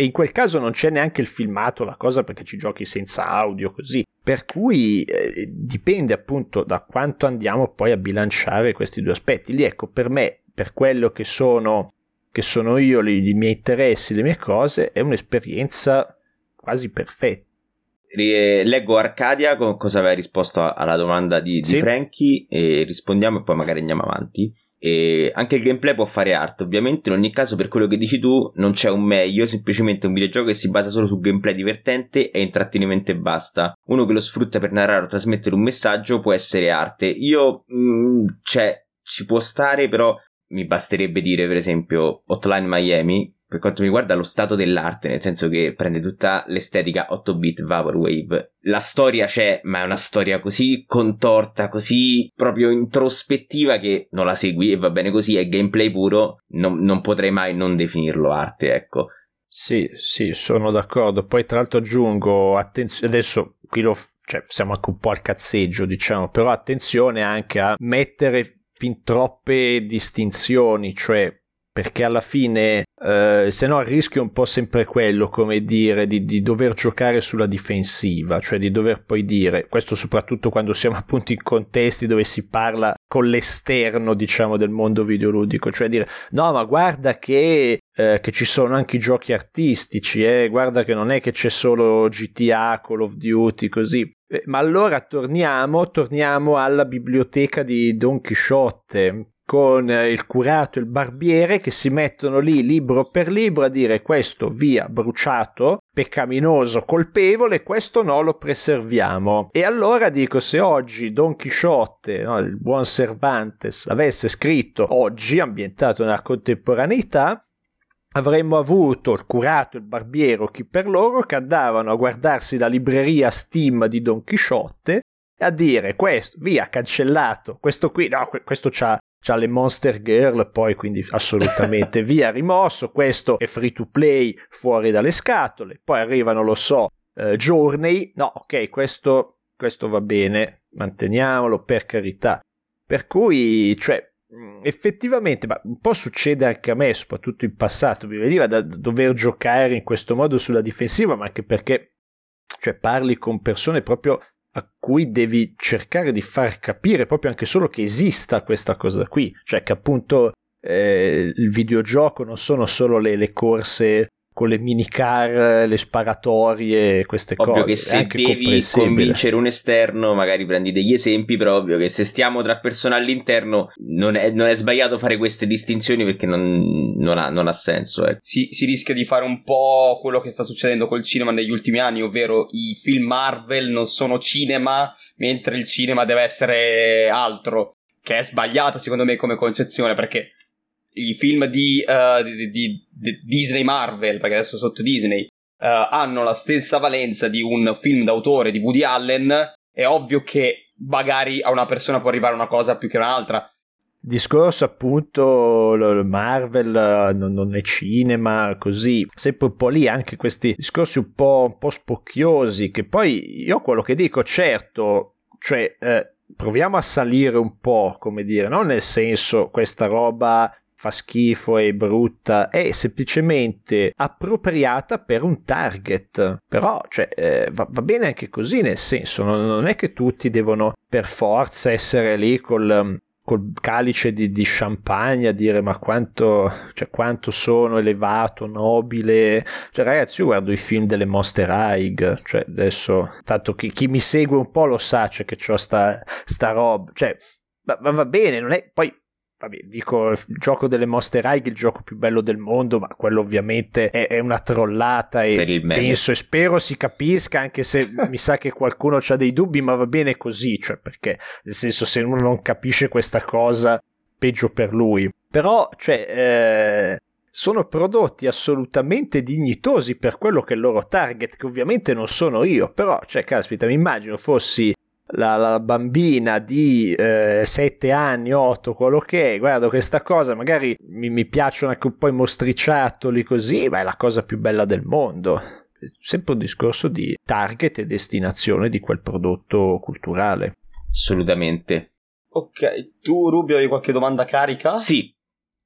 Speaker 1: e in quel caso non c'è neanche il filmato, la cosa perché ci giochi senza audio così. Per cui eh, dipende appunto da quanto andiamo poi a bilanciare questi due aspetti. Lì ecco, per me, per quello che sono, che sono io, i, i miei interessi, le mie cose, è un'esperienza quasi perfetta.
Speaker 3: Leggo Arcadia con cosa aveva risposto alla domanda di, di sì. Frankie e rispondiamo e poi magari andiamo avanti. E anche il gameplay può fare arte, ovviamente. In ogni caso, per quello che dici tu, non c'è un meglio. Semplicemente un videogioco che si basa solo su gameplay divertente e intrattenimento e basta. Uno che lo sfrutta per narrare o trasmettere un messaggio può essere arte. Io, mh, mm, cioè, ci può stare, però mi basterebbe dire, per esempio, Hotline Miami, per quanto mi riguarda lo stato dell'arte, nel senso che prende tutta l'estetica 8-bit Vaporwave. La storia c'è, ma è una storia così contorta, così proprio introspettiva che non la segui e va bene così, è gameplay puro, non, non potrei mai non definirlo arte, ecco.
Speaker 1: Sì, sì, sono d'accordo. Poi tra l'altro aggiungo, attenzione, adesso qui lo, cioè, siamo anche un po' al cazzeggio, diciamo, però attenzione anche a mettere fin troppe distinzioni, cioè perché alla fine eh, se no il rischio è un po' sempre quello, come dire, di, di, dover giocare sulla difensiva, cioè di dover poi dire, questo soprattutto quando siamo appunto in contesti dove si parla con l'esterno, diciamo, del mondo videoludico, cioè dire, no ma guarda che, eh, che ci sono anche i giochi artistici, eh, guarda che non è che c'è solo GTA, Call of Duty, così. Eh, ma allora torniamo, torniamo alla biblioteca di Don Chisciotte, con il curato e il barbiere che si mettono lì libro per libro a dire questo via bruciato, peccaminoso, colpevole, questo no lo preserviamo. E allora dico se oggi Don Chisciotte, no, il buon Cervantes, l'avesse scritto oggi, ambientato nella contemporaneità, avremmo avuto il curato il barbiere chi per loro che andavano a guardarsi la libreria Steam di Don Chisciotte a dire questo, via, cancellato, questo qui, no, questo c'ha c'ha le Monster Girl, poi quindi assolutamente via rimosso, questo è free to play fuori dalle scatole, poi arrivano, lo so, eh, Journey, no, ok, questo, questo va bene, manteniamolo per carità. Per cui, cioè, mm, effettivamente, ma un po' succede anche a me, soprattutto in passato, mi veniva da dover giocare in questo modo sulla difensiva, ma anche perché, cioè, parli con persone proprio a cui devi cercare di far capire proprio anche solo che esista questa cosa qui, cioè che appunto eh, il videogioco non sono solo le, le corse con le minicar, le sparatorie, queste
Speaker 3: ovvio
Speaker 1: cose.
Speaker 3: che se devi convincere un esterno, magari prendi degli esempi, però ovvio che se stiamo tra persone all'interno non è, non è sbagliato fare queste distinzioni perché non, non, ha, non ha, senso. Eh.
Speaker 4: Si, si, rischia di fare un po' quello che sta succedendo col cinema negli ultimi anni, ovvero i film Marvel non sono cinema, mentre il cinema deve essere altro, che è sbagliata secondo me come concezione perché i film di, uh, di, di, di, Disney Marvel, perché adesso sotto Disney, uh, hanno la stessa valenza di un film d'autore di Woody Allen, è ovvio che magari a una persona può arrivare una cosa più che un'altra
Speaker 1: discorso appunto Marvel non è cinema così sempre un po' lì anche questi discorsi un po', un po spocchiosi che poi io quello che dico certo cioè eh, proviamo a salire un po' come dire non nel senso questa roba fa schifo e brutta, è semplicemente appropriata per un target. Però, cioè, eh, va, va, bene anche così, nel senso, non, non, è che tutti devono per forza essere lì col, col calice di, di, champagne a dire ma quanto, cioè, quanto sono elevato, nobile. Cioè, ragazzi, io guardo i film delle Monster High, cioè adesso, tanto chi, chi mi segue un po' lo sa, cioè che c'ho sta, sta roba, cioè, ma, ma va bene, non è, poi vabbè, dico il gioco delle Monster High il gioco più bello del mondo, ma quello ovviamente è, è una trollata e penso e spero si capisca, anche se mi sa che qualcuno ha dei dubbi, ma va bene così, cioè perché nel senso se uno non capisce questa cosa, peggio per lui. Però, cioè, eh, sono prodotti assolutamente dignitosi per quello che è il loro target, che ovviamente non sono io, però, cioè, caspita, mi immagino fossi la, la bambina di eh, 7 anni, 8, quello che è, guarda questa cosa, magari mi, mi piacciono anche un po' i mostriciattoli così, ma è la cosa più bella del mondo. È sempre un discorso di target e destinazione di quel prodotto culturale.
Speaker 3: Assolutamente.
Speaker 4: Ok, tu Rubio hai qualche domanda carica?
Speaker 3: Sì,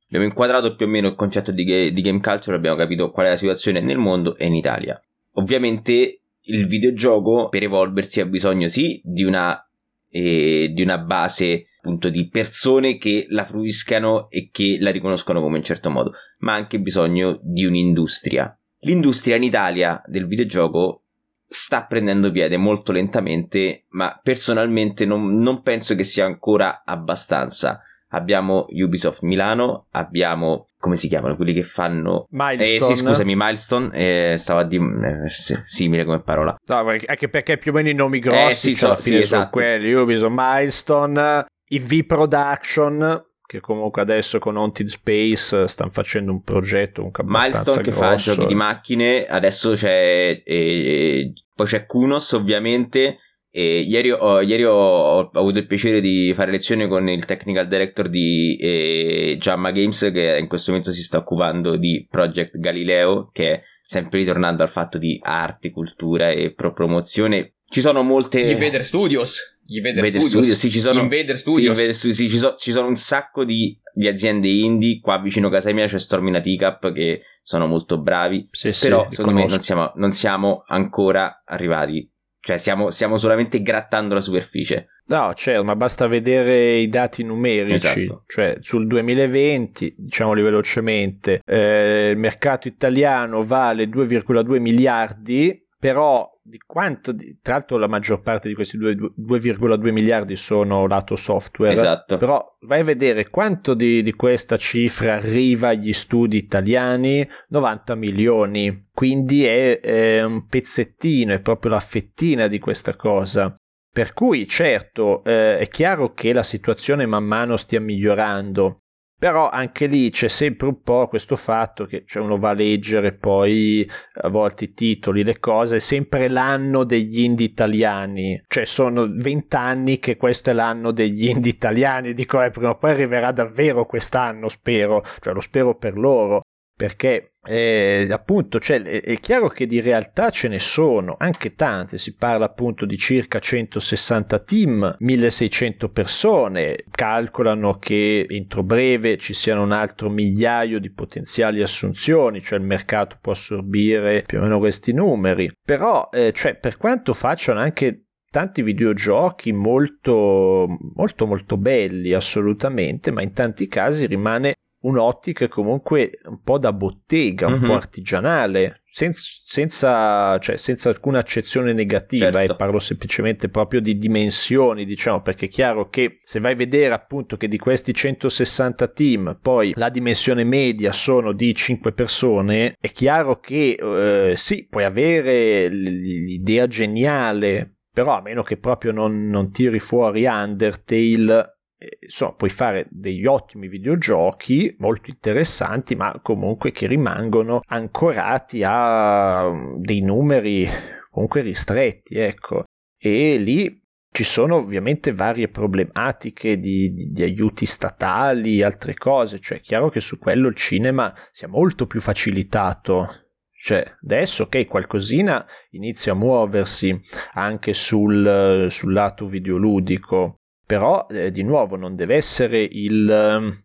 Speaker 3: abbiamo inquadrato più o meno il concetto di, ga- di, game culture, abbiamo capito qual è la situazione nel mondo e in Italia. Ovviamente il videogioco per evolversi ha bisogno sì di una, eh, di una base appunto di persone che la fruiscano e che la riconoscono come in certo modo, ma ha anche bisogno di un'industria. L'industria in Italia del videogioco sta prendendo piede molto lentamente, ma personalmente non, non penso che sia ancora abbastanza abbiamo Ubisoft Milano, abbiamo come si chiamano quelli che fanno
Speaker 1: Milestone.
Speaker 3: Eh, sì, scusami, Milestone, eh, stavo a dire eh, simile come parola.
Speaker 1: No, anche perché più o meno i nomi grossi eh, sì, cioè, alla fine sì, sono esatto. quelli, Ubisoft Milestone, i V Production che comunque adesso con Haunted Space stanno facendo un progetto abbastanza
Speaker 3: Milestone che fa giochi di macchine, adesso c'è eh, poi c'è Kunos ovviamente e ieri, ho, ieri ho, ho, avuto il piacere di fare lezione con il technical director di eh, Jamma Games che in questo momento si sta occupando di Project Galileo che è sempre ritornando al fatto di arte, cultura e pro promozione. Ci sono molte...
Speaker 4: Gli Invader Studios. Gli Invader Studios. Studios.
Speaker 3: Sì, ci sono...
Speaker 4: Invader Studios.
Speaker 3: Sì, Studios. Sì, ci, so, ci, sono un sacco di, di, aziende indie. Qua vicino a casa mia c'è Stormina Teacup che sono molto bravi. Sì, Però sì, secondo me non siamo, non siamo ancora arrivati cioè, stiamo, stiamo solamente grattando la superficie.
Speaker 1: No, certo, ma basta vedere i dati numerici. Esatto. Cioè, sul 2020, diciamoli velocemente, eh, il mercato italiano vale 2,2 miliardi, però di quanto, tra l'altro la maggior parte di questi 2,2 miliardi sono lato software,
Speaker 3: esatto.
Speaker 1: però vai a vedere quanto di, di, questa cifra arriva agli studi italiani, 90 milioni, quindi è, è un pezzettino, è proprio la fettina di questa cosa. Per cui certo eh, è chiaro che la situazione man mano stia migliorando, però anche lì c'è sempre un po' questo fatto che cioè uno va a leggere poi a volte i titoli, le cose, è sempre l'anno degli indie italiani, cioè sono vent'anni che questo è l'anno degli indie italiani, dico eh, prima o poi arriverà davvero quest'anno, spero, cioè lo spero per loro, perché eh, appunto cioè, è, chiaro che di realtà ce ne sono anche tante. Si parla appunto di circa 160 team 1600 persone. Calcolano che entro breve ci siano un altro migliaio di potenziali assunzioni cioè il mercato può assorbire più o meno questi numeri. Però eh, cioè, per quanto facciano anche tanti videogiochi molto molto molto belli assolutamente ma in tanti casi rimane un'ottica comunque un po' da bottega, un mm-hmm. po' mhm. artigianale, senza, senza, cioè, senza alcuna accezione negativa, certo. e parlo semplicemente proprio di dimensioni, diciamo, perché è chiaro che se vai a vedere appunto che di questi 160 team poi la dimensione media sono di 5 persone, è chiaro che eh, sì, puoi avere l'idea geniale, però a meno che proprio non, non tiri fuori Undertale insomma, puoi fare degli ottimi videogiochi molto interessanti, ma comunque che rimangono ancorati a dei numeri comunque ristretti, ecco. E lì ci sono ovviamente varie problematiche di, di, di, aiuti statali, altre cose, cioè è chiaro che su quello il cinema sia molto più facilitato. Cioè, adesso ok, qualcosina inizia a muoversi anche sul, sul lato videoludico, però eh, di nuovo non deve essere il ehm,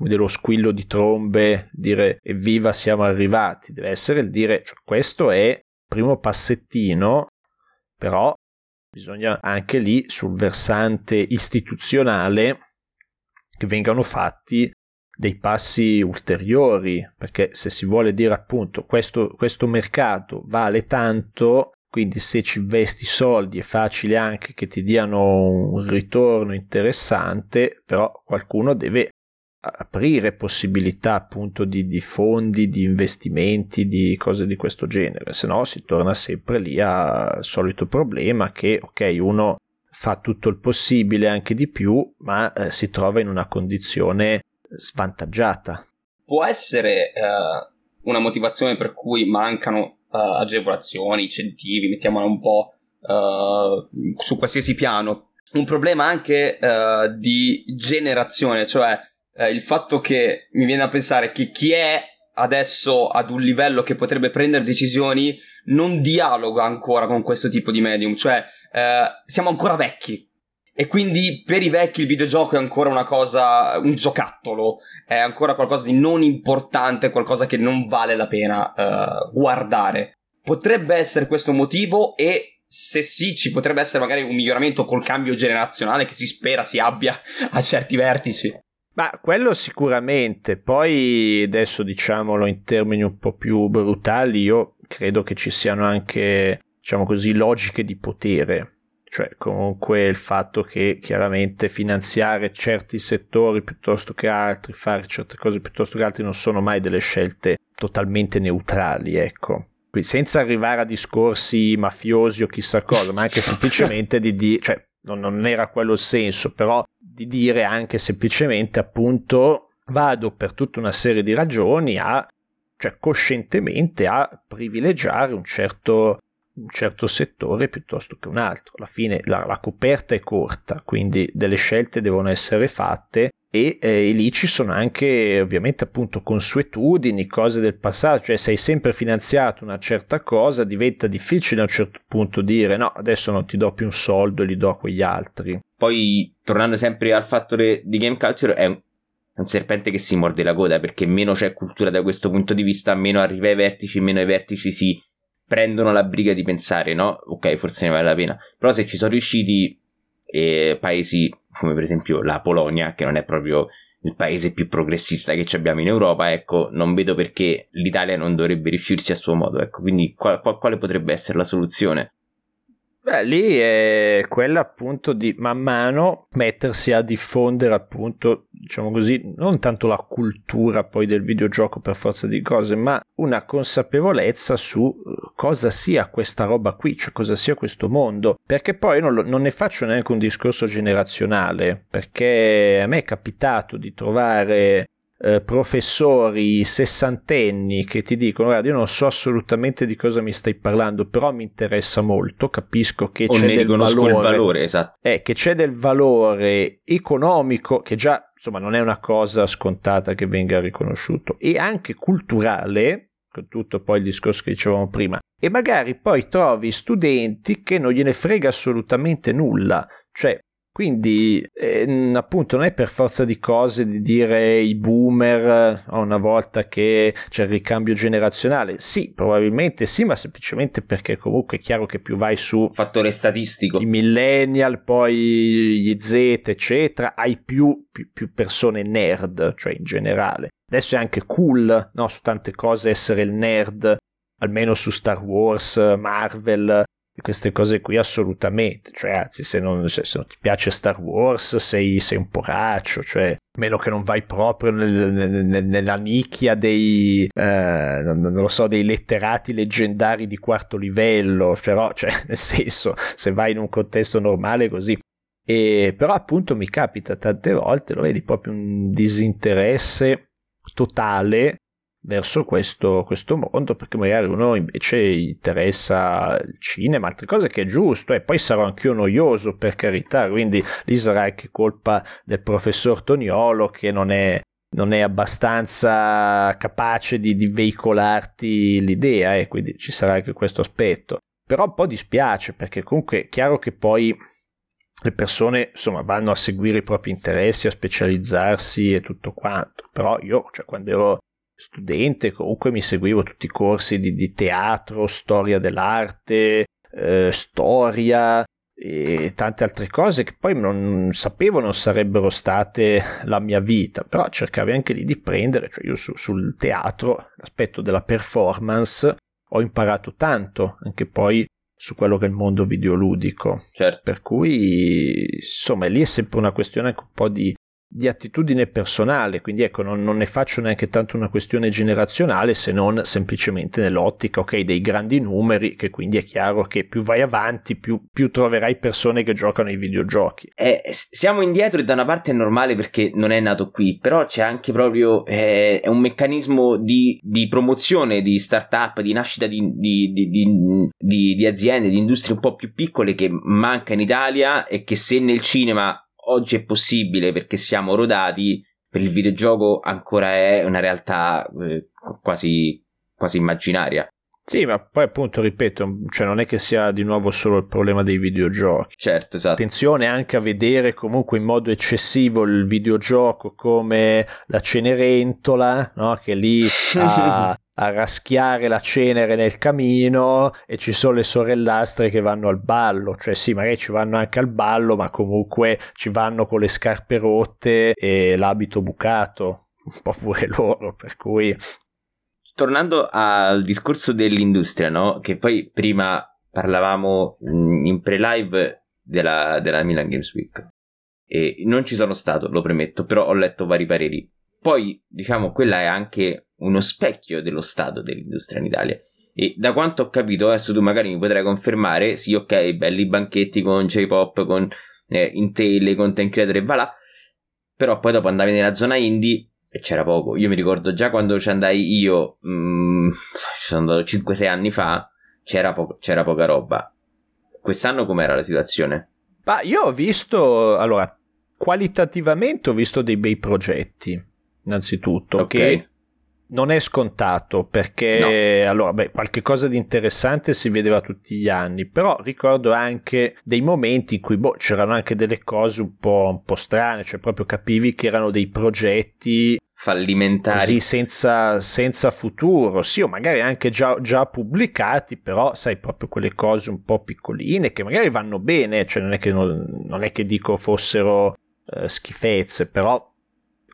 Speaker 1: lo squillo di trombe, dire evviva siamo arrivati, deve essere il dire cioè, questo è il primo passettino, però bisogna anche lì sul versante istituzionale che vengano fatti dei passi ulteriori, perché se si vuole dire appunto questo, questo mercato vale tanto, quindi se ci investi soldi è facile anche che ti diano un ritorno interessante, però qualcuno deve aprire possibilità appunto di, di, fondi, di investimenti, di cose di questo genere, se no si torna sempre lì al solito problema che ok uno fa tutto il possibile anche di più ma eh, si trova in una condizione svantaggiata.
Speaker 4: Può essere eh, una motivazione per cui mancano eh, agevolazioni, incentivi, mettiamola un po' eh, su qualsiasi piano. Un problema anche eh, di generazione, cioè il fatto che mi viene a pensare che chi è adesso ad un livello che potrebbe prendere decisioni non dialoga ancora con questo tipo di medium, cioè siamo ancora vecchi. E quindi per i vecchi il videogioco è ancora una cosa, un giocattolo, è ancora qualcosa di non importante, qualcosa che non vale la pena uh, guardare. Potrebbe essere questo motivo e se sì, ci potrebbe essere magari un miglioramento col cambio generazionale che si spera si abbia a certi vertici.
Speaker 1: Ma quello sicuramente, poi adesso diciamolo in termini un po' più brutali, io credo che ci siano anche, diciamo così, logiche di potere. Cioè, comunque il fatto che chiaramente finanziare certi settori piuttosto che altri, fare certe cose piuttosto che altri non sono mai delle scelte totalmente neutrali, ecco. Quindi senza arrivare a discorsi mafiosi o chissà cosa, ma anche semplicemente di dire, cioè, non, non era quello il senso, però di dire anche semplicemente appunto vado per tutta una serie di ragioni a cioè coscientemente a privilegiare un certo, un certo settore piuttosto che un altro. Alla fine la, la coperta è corta, quindi delle scelte devono essere fatte e, eh, lì ci sono anche ovviamente appunto consuetudini, cose del passato, cioè se hai sempre finanziato una certa cosa diventa difficile a un certo punto dire no, adesso non ti do più un soldo, li do a quegli altri.
Speaker 3: Poi, tornando sempre al fattore di game culture, è un, un serpente che si morde la coda perché meno c'è cultura da questo punto di vista, meno arriva ai vertici, meno i vertici si prendono la briga di pensare, no? Ok, forse ne vale la pena. Però se ci sono riusciti eh, paesi come per esempio la Polonia, che non è proprio il paese più progressista che abbiamo in Europa, ecco, non vedo perché l'Italia non dovrebbe riuscirci a suo modo, ecco, quindi qual- qual- quale potrebbe essere la soluzione?
Speaker 1: Beh, lì è quella appunto di man mano mettersi a diffondere appunto, diciamo così, non tanto la cultura poi del videogioco per forza di cose, ma una consapevolezza su eh, cosa sia questa roba qui, cioè cosa sia questo mondo, perché poi non, lo, non ne faccio neanche un discorso generazionale, perché a me è capitato di trovare eh, professori sessantenni che ti dicono guarda io non so assolutamente di cosa mi stai parlando però mi interessa molto capisco che o c'è del valore,
Speaker 3: valore esatto.
Speaker 1: eh, che c'è del valore economico che già insomma non è una cosa scontata che venga riconosciuto e anche culturale con tutto poi il discorso che dicevamo prima e magari poi trovi studenti che non gliene frega assolutamente nulla cioè quindi, eh, appunto, non è per forza di cose di dire i boomer eh, una volta che c'è il ricambio generazionale. Sì, probabilmente sì, ma semplicemente perché comunque è chiaro che più vai su
Speaker 3: fattore statistico,
Speaker 1: i millennial, poi gli Z, eccetera, hai più, più, più persone nerd, cioè in generale. Adesso è anche cool, no, su tante cose essere il nerd, almeno su Star Wars, Marvel, queste cose qui assolutamente, cioè anzi se non, se, se non ti piace Star Wars sei, sei, un poraccio, cioè meno che non vai proprio nel, nel, nella nicchia dei, eh, non, non, lo so, dei letterati leggendari di quarto livello, però cioè nel senso se vai in un contesto normale così. E, però appunto mi capita tante volte, lo vedi, proprio un disinteresse totale verso questo, questo, mondo perché magari uno invece interessa il cinema, altre cose che è giusto e poi sarò anch'io noioso per carità, quindi lì sarà anche colpa del professor Toniolo che non è, non è abbastanza capace di, di veicolarti l'idea e eh, quindi ci sarà anche questo aspetto. Però un po' dispiace perché comunque è chiaro che poi le persone insomma vanno a seguire i propri interessi, a specializzarsi e tutto quanto. Però io, cioè, quando ero studente, comunque mi seguivo tutti i corsi di, di teatro, storia dell'arte, eh, storia e tante altre cose che poi non sapevo non sarebbero state la mia vita, però cercavi anche lì di prendere, cioè io su, sul teatro, l'aspetto della performance, ho imparato tanto, anche poi su quello che è il mondo videoludico.
Speaker 3: Certo.
Speaker 1: Per cui, insomma, lì è sempre una questione anche un po' di di attitudine personale, quindi ecco non, non, ne faccio neanche tanto una questione generazionale se non semplicemente nell'ottica ok dei grandi numeri che quindi è chiaro che più vai avanti più, più troverai persone che giocano ai videogiochi.
Speaker 3: Eh, siamo indietro e da una parte è normale perché non è nato qui, però c'è anche proprio eh, un meccanismo di, di, promozione di start-up, di nascita di, di, di aziende, di industrie un po' più piccole che manca in Italia e che se nel cinema oggi è possibile perché siamo rodati, per il videogioco ancora è una realtà eh, quasi, quasi immaginaria.
Speaker 1: Sì, ma poi appunto ripeto, cioè non è che sia di nuovo solo il problema dei videogiochi.
Speaker 3: Certo, esatto.
Speaker 1: Attenzione anche a vedere comunque in modo eccessivo il videogioco come la Cenerentola, no? che lì ha, a raschiare la cenere nel camino e ci sono le sorellastre che vanno al ballo, cioè sì, magari ci vanno anche al ballo, ma comunque ci vanno con le scarpe rotte e l'abito bucato, un po' pure loro, per cui...
Speaker 3: Tornando al discorso dell'industria, no? Che poi prima parlavamo in pre-live della, della Milan Games Week. E non ci sono stato, lo premetto, però ho letto vari pareri. Poi, diciamo, quella è anche uno specchio dello stato dell'industria in Italia. E da quanto ho capito, adesso tu magari mi potrai confermare, sì, ok, belli banchetti con J-pop, con eh, Intel, content creator e va là, però poi dopo andavi nella zona indie e c'era poco. Io mi ricordo già quando ci andai io, mm, ci sono andato 5-6 anni fa, c'era, po- c'era poca roba. Quest'anno com'era la situazione?
Speaker 1: Ma io ho visto, allora, qualitativamente ho visto dei bei progetti, innanzitutto, okay. che non è scontato perché no. allora, beh, qualche cosa di interessante si vedeva tutti gli anni, però ricordo anche dei momenti in cui boh, c'erano anche delle cose un po', un po' strane, cioè proprio capivi che erano dei progetti
Speaker 3: fallimentari
Speaker 1: senza, senza, futuro, sì, o magari anche già, già, pubblicati, però sai proprio quelle cose un po' piccoline che magari vanno bene, cioè non è che, non, non è che dico fossero eh, schifezze, però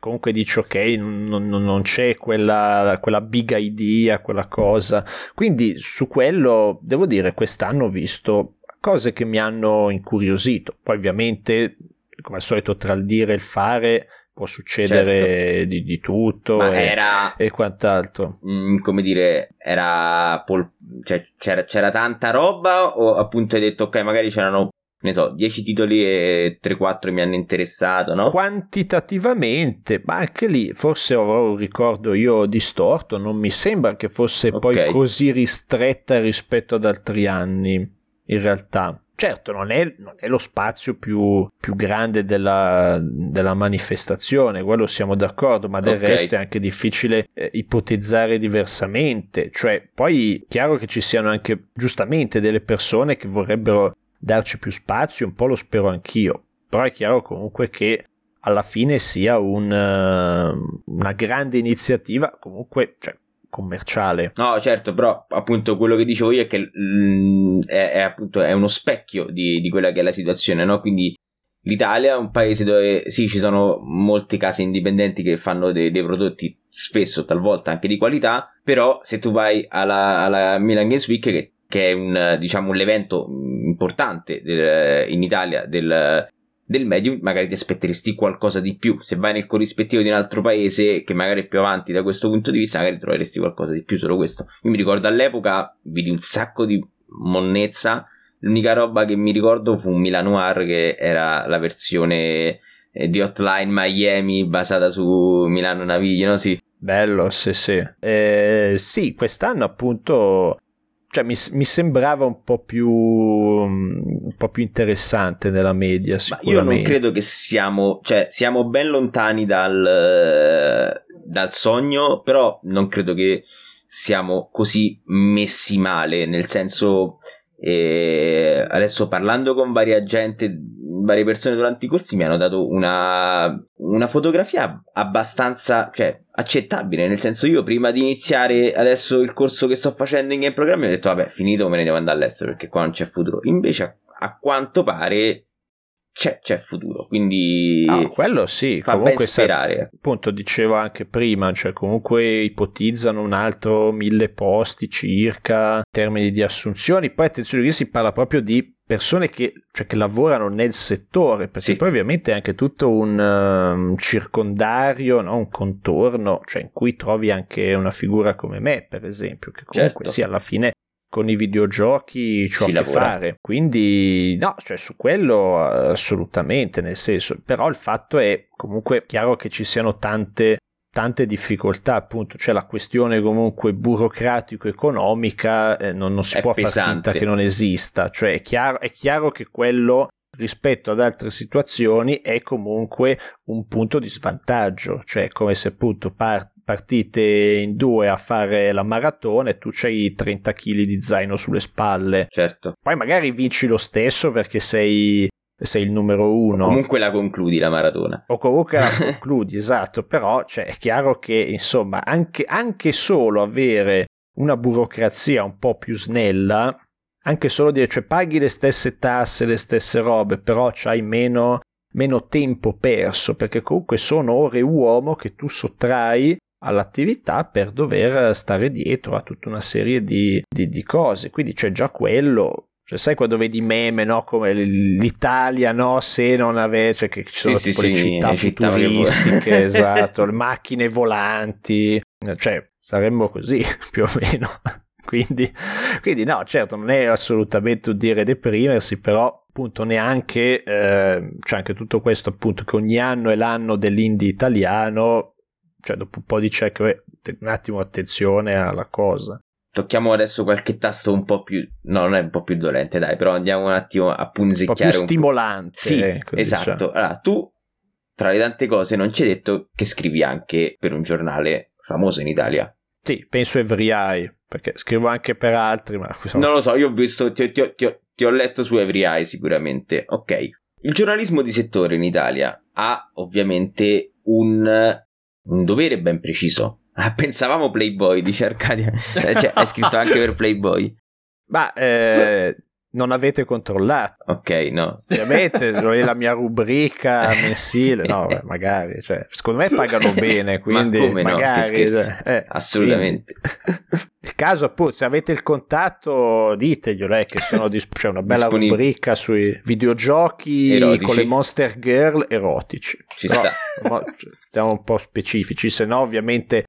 Speaker 1: comunque dici ok, non, non c'è quella, quella, big idea, quella cosa. Quindi su quello devo dire quest'anno ho visto cose che mi hanno incuriosito. Poi ovviamente, come al solito, tra il dire e il fare può succedere certo. di, di, tutto e, era, e, quant'altro.
Speaker 3: Mh, mm, come dire, era pol- cioè, c'era, c'era, tanta roba o appunto hai detto ok, magari c'erano ne so, 10 titoli e 3-4 mi hanno interessato, no?
Speaker 1: Quantitativamente, ma anche lì forse avrò un ricordo io distorto, non mi sembra che fosse okay. poi così ristretta rispetto ad altri anni, in realtà. Certo, non è, non è lo spazio più, più grande della, della, manifestazione, quello siamo d'accordo, ma del okay. resto è anche difficile eh, ipotizzare diversamente. Cioè, poi è chiaro che ci siano anche giustamente delle persone che vorrebbero darci più spazio, un po' lo spero anch'io, però è chiaro comunque che alla fine sia un, uh, una grande iniziativa comunque cioè, commerciale.
Speaker 3: No, certo, però appunto quello che dicevo io è che mh, è, è, appunto è uno specchio di, di, quella che è la situazione, no? Quindi l'Italia è un paese dove sì, ci sono molti casi indipendenti che fanno dei, dei prodotti spesso, talvolta anche di qualità, però se tu vai alla, alla Milan Games Week che che è un, diciamo, un evento importante del, in Italia del, del medium, magari ti aspetteresti qualcosa di più. Se vai nel corrispettivo di un altro paese che magari è più avanti da questo punto di vista, magari troveresti qualcosa di più, solo questo. Io mi ricordo all'epoca vidi un sacco di monnezza l'unica roba che mi ricordo fu un Milan Noir che era la versione eh, di Hotline Miami basata su Milano Naviglio, no? Sì.
Speaker 1: Bello, sì, sì. Eh, sì, quest'anno appunto cioè, mi, mi, sembrava un po' più un po' più interessante nella media
Speaker 3: io non credo che siamo cioè siamo ben lontani dal, dal sogno però non credo che siamo così messi male nel senso eh, adesso parlando con varia gente varie persone durante i corsi mi hanno dato una, una fotografia abbastanza cioè, accettabile. Nel senso, io prima di iniziare adesso il corso che sto facendo in game programming ho detto, vabbè, finito, me ne devo andare all'estero perché qua non c'è futuro. Invece, a, a quanto pare, c'è, c'è, futuro. Quindi
Speaker 1: no, quello sì,
Speaker 3: fa comunque ben sperare.
Speaker 1: Se, appunto, dicevo anche prima, cioè comunque ipotizzano un altro mille posti circa in termini di assunzioni. Poi attenzione, qui si parla proprio di persone che, cioè, che, lavorano nel settore, perché sì. poi ovviamente è anche tutto un, un circondario, no? un contorno, cioè in cui trovi anche una figura come me, per esempio, che comunque certo. sì, alla fine con i videogiochi ci ho a che fare. Quindi, no, cioè su quello assolutamente, nel senso, però il fatto è comunque chiaro che ci siano tante tante difficoltà, appunto, c'è la questione comunque burocratico-economica, eh, non, non, si è può pesante. che non esista, cioè è chiaro, è chiaro che quello rispetto ad altre situazioni è comunque un punto di svantaggio, cioè come se appunto par- partite in due a fare la maratona e tu c'hai 30 kg di zaino sulle spalle.
Speaker 3: Certo.
Speaker 1: Poi magari vinci lo stesso perché sei sei il numero uno.
Speaker 3: O comunque la concludi la maratona.
Speaker 1: O comunque la concludi, esatto, però cioè, è chiaro che insomma anche, anche solo avere una burocrazia un po' più snella, anche solo dire, cioè paghi le stesse tasse, le stesse robe, però c'hai meno, meno tempo perso, perché comunque sono ore uomo che tu sottrai all'attività per dover stare dietro a tutta una serie di, di, di cose. Quindi c'è già quello cioè, sai quando vedi meme, no? Come l'Italia, no? Se non avesse, cioè che ci sono sì, tipo sì, le città futuristiche, esatto, le macchine volanti, cioè saremmo così più o meno. quindi, quindi, no, certo, non è assolutamente un dire deprimersi, però appunto neanche, eh, c'è anche tutto questo appunto che ogni anno è l'anno dell'indie italiano, cioè dopo un po' di check, un attimo attenzione alla cosa.
Speaker 3: Tocchiamo adesso qualche tasto un po' più no non è un po' più dolente dai però andiamo un attimo a punzecchiare un
Speaker 1: po' più stimolante
Speaker 3: sì ecco, esatto. diciamo. allora tu tra le tante cose non ci hai detto che scrivi anche per un giornale famoso in Italia.
Speaker 1: Sì penso Every Eye perché scrivo anche per altri ma
Speaker 3: non lo so io ho visto ti, ti, ti, ti ho letto su Every Eye sicuramente. Ok. Il giornalismo di settore in Italia ha ovviamente un, un dovere ben preciso Ah, pensavamo Playboy, dice Arcadia. Cioè, è scritto anche per Playboy.
Speaker 1: Ma eh, non avete controllato.
Speaker 3: Ok, no.
Speaker 1: Ovviamente è la mia rubrica mensile. No, beh, magari. Cioè, secondo me pagano bene, quindi Ma come magari. No?
Speaker 3: Eh, Assolutamente.
Speaker 1: Quindi, il caso, appunto, se avete il contatto, diteglielo, eh, che sono dis- c'è una bella rubrica sui videogiochi erotici. con le Monster Girl erotici.
Speaker 3: Ci Però, sta.
Speaker 1: Siamo un po' specifici, se no, ovviamente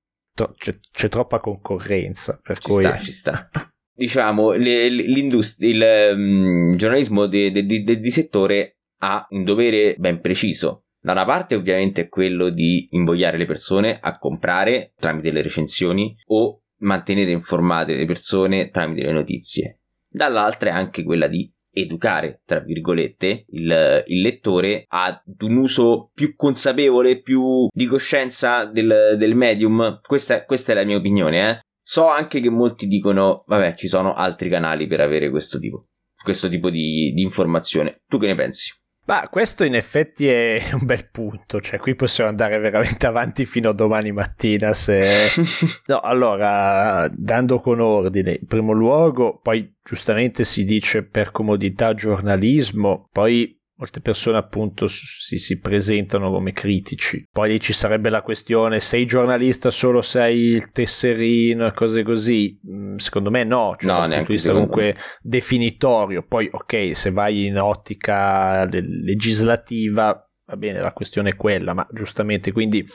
Speaker 1: c'è, c'è, troppa concorrenza. Per
Speaker 3: ci
Speaker 1: cui...
Speaker 3: sta, ci sta. Diciamo, le, il um, giornalismo di, di, di, di settore ha un dovere ben preciso. Da una parte ovviamente è quello di invogliare le persone a comprare tramite le recensioni o mantenere informate le persone tramite le notizie. Dall'altra è anche quella di educare, tra virgolette, il, il, lettore ad un uso più consapevole, più di coscienza del, del medium. Questa, questa, è la mia opinione, eh. So anche che molti dicono, vabbè, ci sono altri canali per avere questo tipo, questo tipo di, di informazione. Tu che ne pensi?
Speaker 1: Ma questo in effetti è un bel punto, cioè qui possiamo andare veramente avanti fino a domani mattina se... no, allora, dando con ordine, in primo luogo, poi giustamente si dice per comodità giornalismo, poi molte persone appunto si, si, presentano come critici. Poi ci sarebbe la questione, sei giornalista solo sei il tesserino e cose così? Mm, secondo me no, cioè no, dal punto di vista comunque definitorio. Poi ok, se vai in ottica legislativa, va bene, la questione è quella, ma giustamente quindi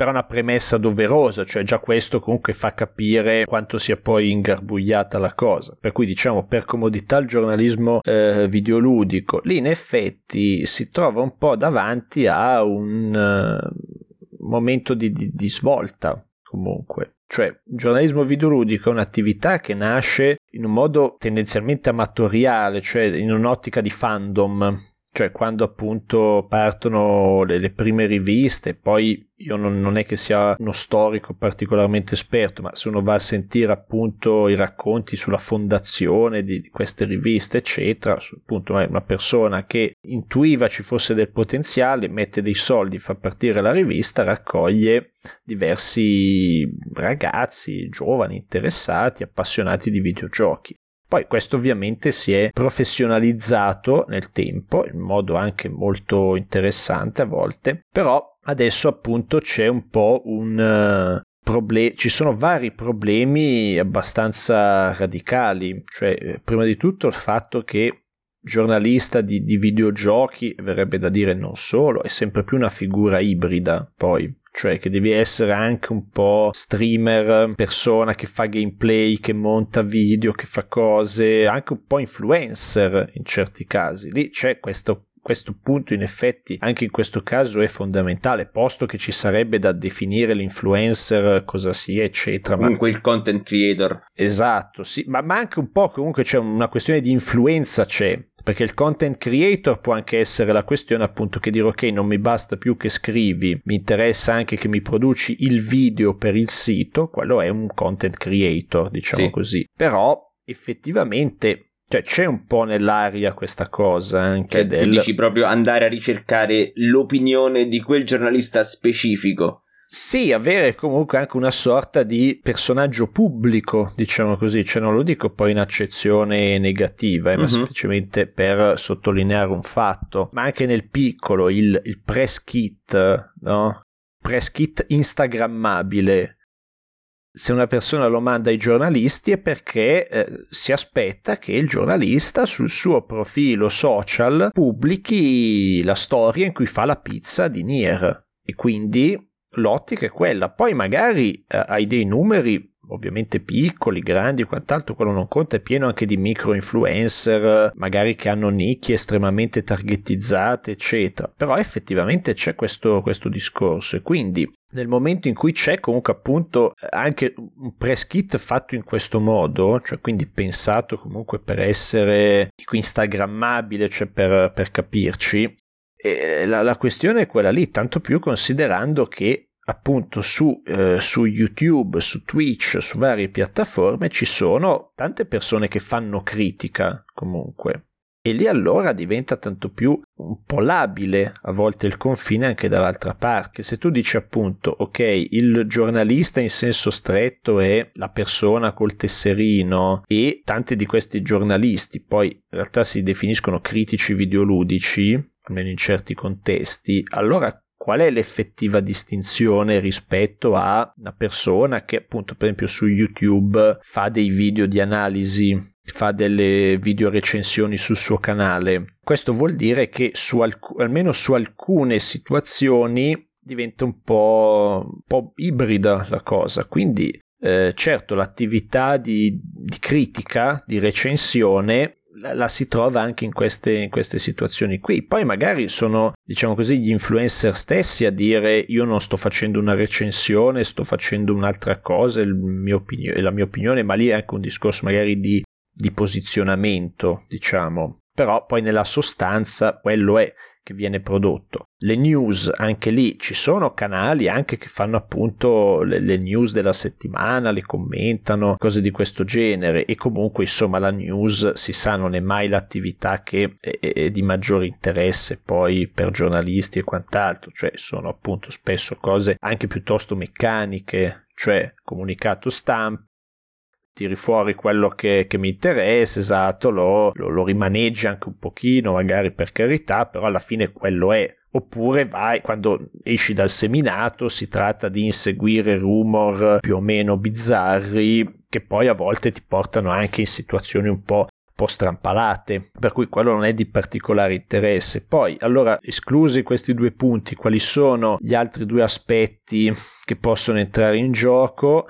Speaker 1: però una premessa doverosa, cioè già questo comunque fa capire quanto sia poi ingarbugliata la cosa. Per cui diciamo per comodità il giornalismo eh, videoludico, lì in effetti si trova un po' davanti a un uh, momento di, di, di svolta comunque. Cioè, il giornalismo videoludico è un'attività che nasce in un modo tendenzialmente amatoriale, cioè in un'ottica di fandom, cioè quando appunto partono le, le prime riviste, poi io non, non, è che sia uno storico particolarmente esperto, ma se uno va a sentire appunto i racconti sulla fondazione di, di queste riviste, eccetera, appunto una persona che intuiva ci fosse del potenziale, mette dei soldi, fa partire la rivista, raccoglie diversi ragazzi, giovani, interessati, appassionati di videogiochi. Poi questo ovviamente si è professionalizzato nel tempo, in modo anche molto interessante a volte, però adesso appunto c'è un po' un eh, problema, ci sono vari problemi abbastanza radicali, cioè eh, prima di tutto il fatto che giornalista di, di videogiochi, verrebbe da dire non solo, è sempre più una figura ibrida poi, cioè che devi essere anche un po' streamer, persona che fa gameplay, che monta video, che fa cose, anche un po' influencer in certi casi. Lì c'è questo questo punto in effetti anche in questo caso è fondamentale posto che ci sarebbe da definire l'influencer cosa sia eccetera
Speaker 3: comunque ma... il content creator
Speaker 1: esatto sì ma, ma anche un po' comunque c'è una questione di influenza c'è perché il content creator può anche essere la questione appunto che dire ok non mi basta più che scrivi mi interessa anche che mi produci il video per il sito quello è un content creator diciamo sì. così però effettivamente cioè c'è un po' nell'aria questa cosa anche
Speaker 3: cioè,
Speaker 1: del...
Speaker 3: Tu dici proprio andare a ricercare l'opinione di quel giornalista specifico
Speaker 1: sì, avere comunque anche una sorta di personaggio pubblico, diciamo così, cioè non lo dico poi in accezione negativa, eh, ma uh-huh. semplicemente per sottolineare un fatto, ma anche nel piccolo il, il press kit, no? Press kit instagrammabile. Se una persona lo manda ai giornalisti è perché eh, si aspetta che il giornalista sul suo profilo social pubblichi la storia in cui fa la pizza di Nier e quindi l'ottica è quella. Poi magari eh, hai dei numeri ovviamente piccoli, grandi, quant'altro, quello non conta, è pieno anche di micro influencer, magari che hanno nicchie estremamente targetizzate, eccetera. Però effettivamente c'è questo, questo discorso e quindi nel momento in cui c'è comunque appunto anche un press kit fatto in questo modo, cioè quindi pensato comunque per essere dico instagrammabile, cioè per, per capirci, e la, la questione è quella lì, tanto più considerando che appunto su, eh, su, YouTube, su Twitch, su varie piattaforme ci sono tante persone che fanno critica comunque. E lì allora diventa tanto più un po' labile a volte il confine anche dall'altra parte. Se tu dici appunto, ok, il giornalista in senso stretto è la persona col tesserino e tanti di questi giornalisti poi in realtà si definiscono critici videoludici, almeno in certi contesti, allora qual è l'effettiva distinzione rispetto a una persona che appunto per esempio su YouTube fa dei video di analisi fa delle video recensioni sul suo canale? Questo vuol dire che su alc- almeno su alcune situazioni diventa un po', un po ibrida la cosa. Quindi eh, certo l'attività di, di critica di recensione la, la si trova anche in queste, in queste, situazioni qui. Poi magari sono, diciamo così, gli influencer stessi a dire io non sto facendo una recensione, sto facendo un'altra cosa, opinio- la mia opinione, ma lì è anche un discorso magari di, di posizionamento, diciamo. Però poi nella sostanza quello è che viene prodotto. Le news, anche lì ci sono canali anche che fanno appunto le, le, news della settimana, le commentano, cose di questo genere e comunque insomma la news si sa non è mai l'attività che è, è di maggiore interesse poi per giornalisti e quant'altro, cioè sono appunto spesso cose anche piuttosto meccaniche, cioè comunicato stampa tiri fuori quello che, che mi interessa, esatto, lo, lo, lo rimaneggi anche un pochino, magari per carità, però alla fine quello è. Oppure vai, quando esci dal seminato, si tratta di inseguire rumor più o meno bizzarri che poi a volte ti portano anche in situazioni un po' strampalate, per cui quello non è di particolare interesse. Poi, allora, esclusi questi due punti, quali sono gli altri due aspetti che possono entrare in gioco?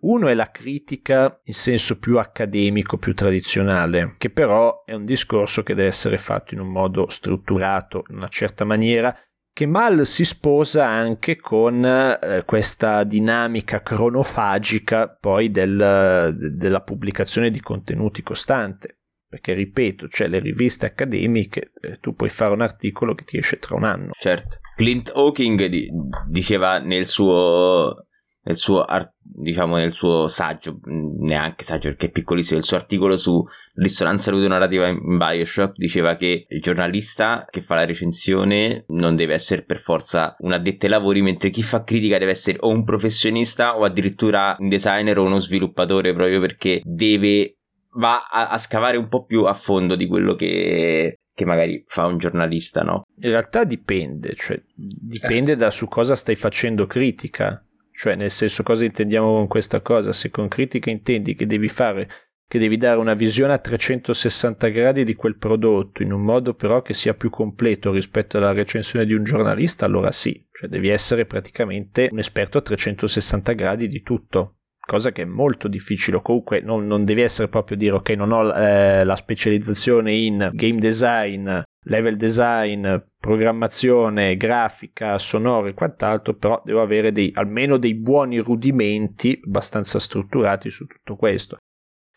Speaker 1: Uno è la critica in senso più accademico, più tradizionale, che però è un discorso che deve essere fatto in un modo strutturato, in una certa maniera, che mal si sposa anche con eh, questa dinamica cronofagica poi del, della pubblicazione di contenuti costante. Perché ripeto, cioè le riviste accademiche, eh, tu puoi fare un articolo che ti esce tra un anno.
Speaker 3: Certo. Clint Hawking di- diceva nel suo nel suo, diciamo, nel suo saggio, neanche saggio perché è piccolissimo, il suo articolo su risonanza ludonarrativa in Bioshock diceva che il giornalista che fa la recensione non deve essere per forza un addetto ai lavori, mentre chi fa critica deve essere o un professionista o addirittura un designer o uno sviluppatore proprio perché deve va a, a scavare un po' più a fondo di quello che, che magari fa un giornalista, no?
Speaker 1: In realtà dipende, cioè dipende eh. da su cosa stai facendo critica. Cioè, nel senso, cosa intendiamo con questa cosa? Se con critica intendi che devi fare, che devi dare una visione a 360 gradi di quel prodotto, in un modo però che sia più completo rispetto alla recensione di un giornalista, allora sì, cioè devi essere praticamente un esperto a 360 gradi di tutto. Cosa che è molto difficile, comunque non, non devi essere proprio dire ok, non ho eh, la specializzazione in game design, level design, programmazione, grafica, sonoro e quant'altro, però devo avere dei, almeno dei buoni rudimenti abbastanza strutturati su tutto questo.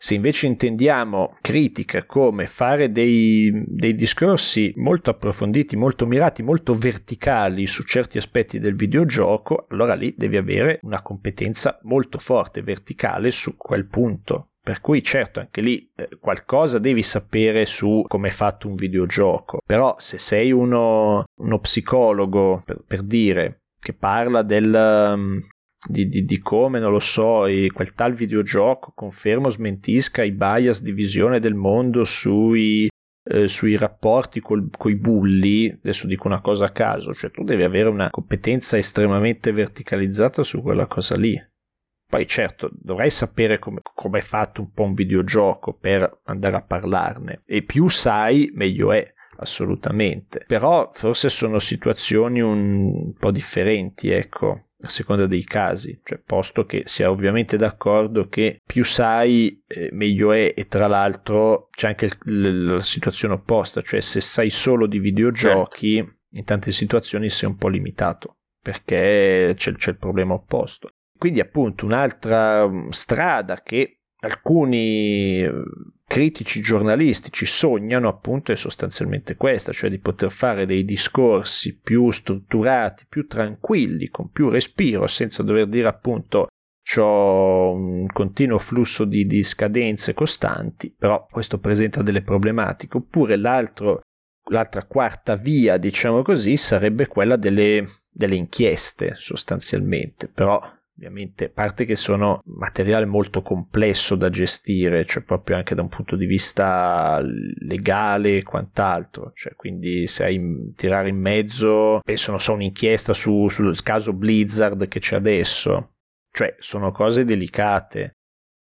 Speaker 1: Se invece intendiamo critica come fare dei, dei, discorsi molto approfonditi, molto mirati, molto verticali su certi aspetti del videogioco, allora lì devi avere una competenza molto forte, verticale su quel punto. Per cui certo, anche lì eh, qualcosa devi sapere su come è fatto un videogioco, però se sei uno, uno psicologo, per, per, dire, che parla del, di, di, di, come, non lo so, quel tal videogioco conferma o smentisca i bias di visione del mondo sui, eh, sui rapporti con i bulli, adesso dico una cosa a caso, cioè tu devi avere una competenza estremamente verticalizzata su quella cosa lì. Poi certo, dovrai sapere come, è fatto un po' un videogioco per andare a parlarne e più sai meglio è assolutamente. Però forse sono situazioni un po' differenti, ecco, a seconda dei casi, cioè posto che sia ovviamente d'accordo che più sai eh, meglio è e tra l'altro c'è anche il, la situazione opposta, cioè se sai solo di videogiochi certo. in tante situazioni sei un po' limitato perché c'è, c'è il problema opposto. Quindi appunto un'altra mm, strada che alcuni critici giornalistici sognano appunto è sostanzialmente questa, cioè di poter fare dei discorsi più strutturati, più tranquilli, con più respiro, senza dover dire appunto ho un continuo flusso di, di scadenze costanti, però questo presenta delle problematiche, oppure l'altra quarta via, diciamo così, sarebbe quella delle, delle inchieste sostanzialmente, però ovviamente, a parte che sono materiale molto complesso da gestire, cioè proprio anche da un punto di vista legale e quant'altro, cioè quindi se hai tirare in mezzo, penso non so, un'inchiesta su, sul caso Blizzard che c'è adesso, cioè sono cose delicate.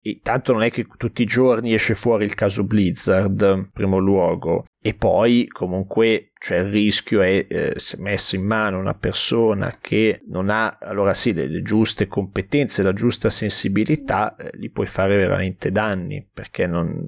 Speaker 1: E tanto non è che tutti i giorni esce fuori il caso Blizzard, in primo luogo, e poi comunque cioè il rischio è eh, se messo in mano una persona che non ha allora sì le, le giuste competenze, la giusta sensibilità, eh, gli puoi fare veramente danni perché non,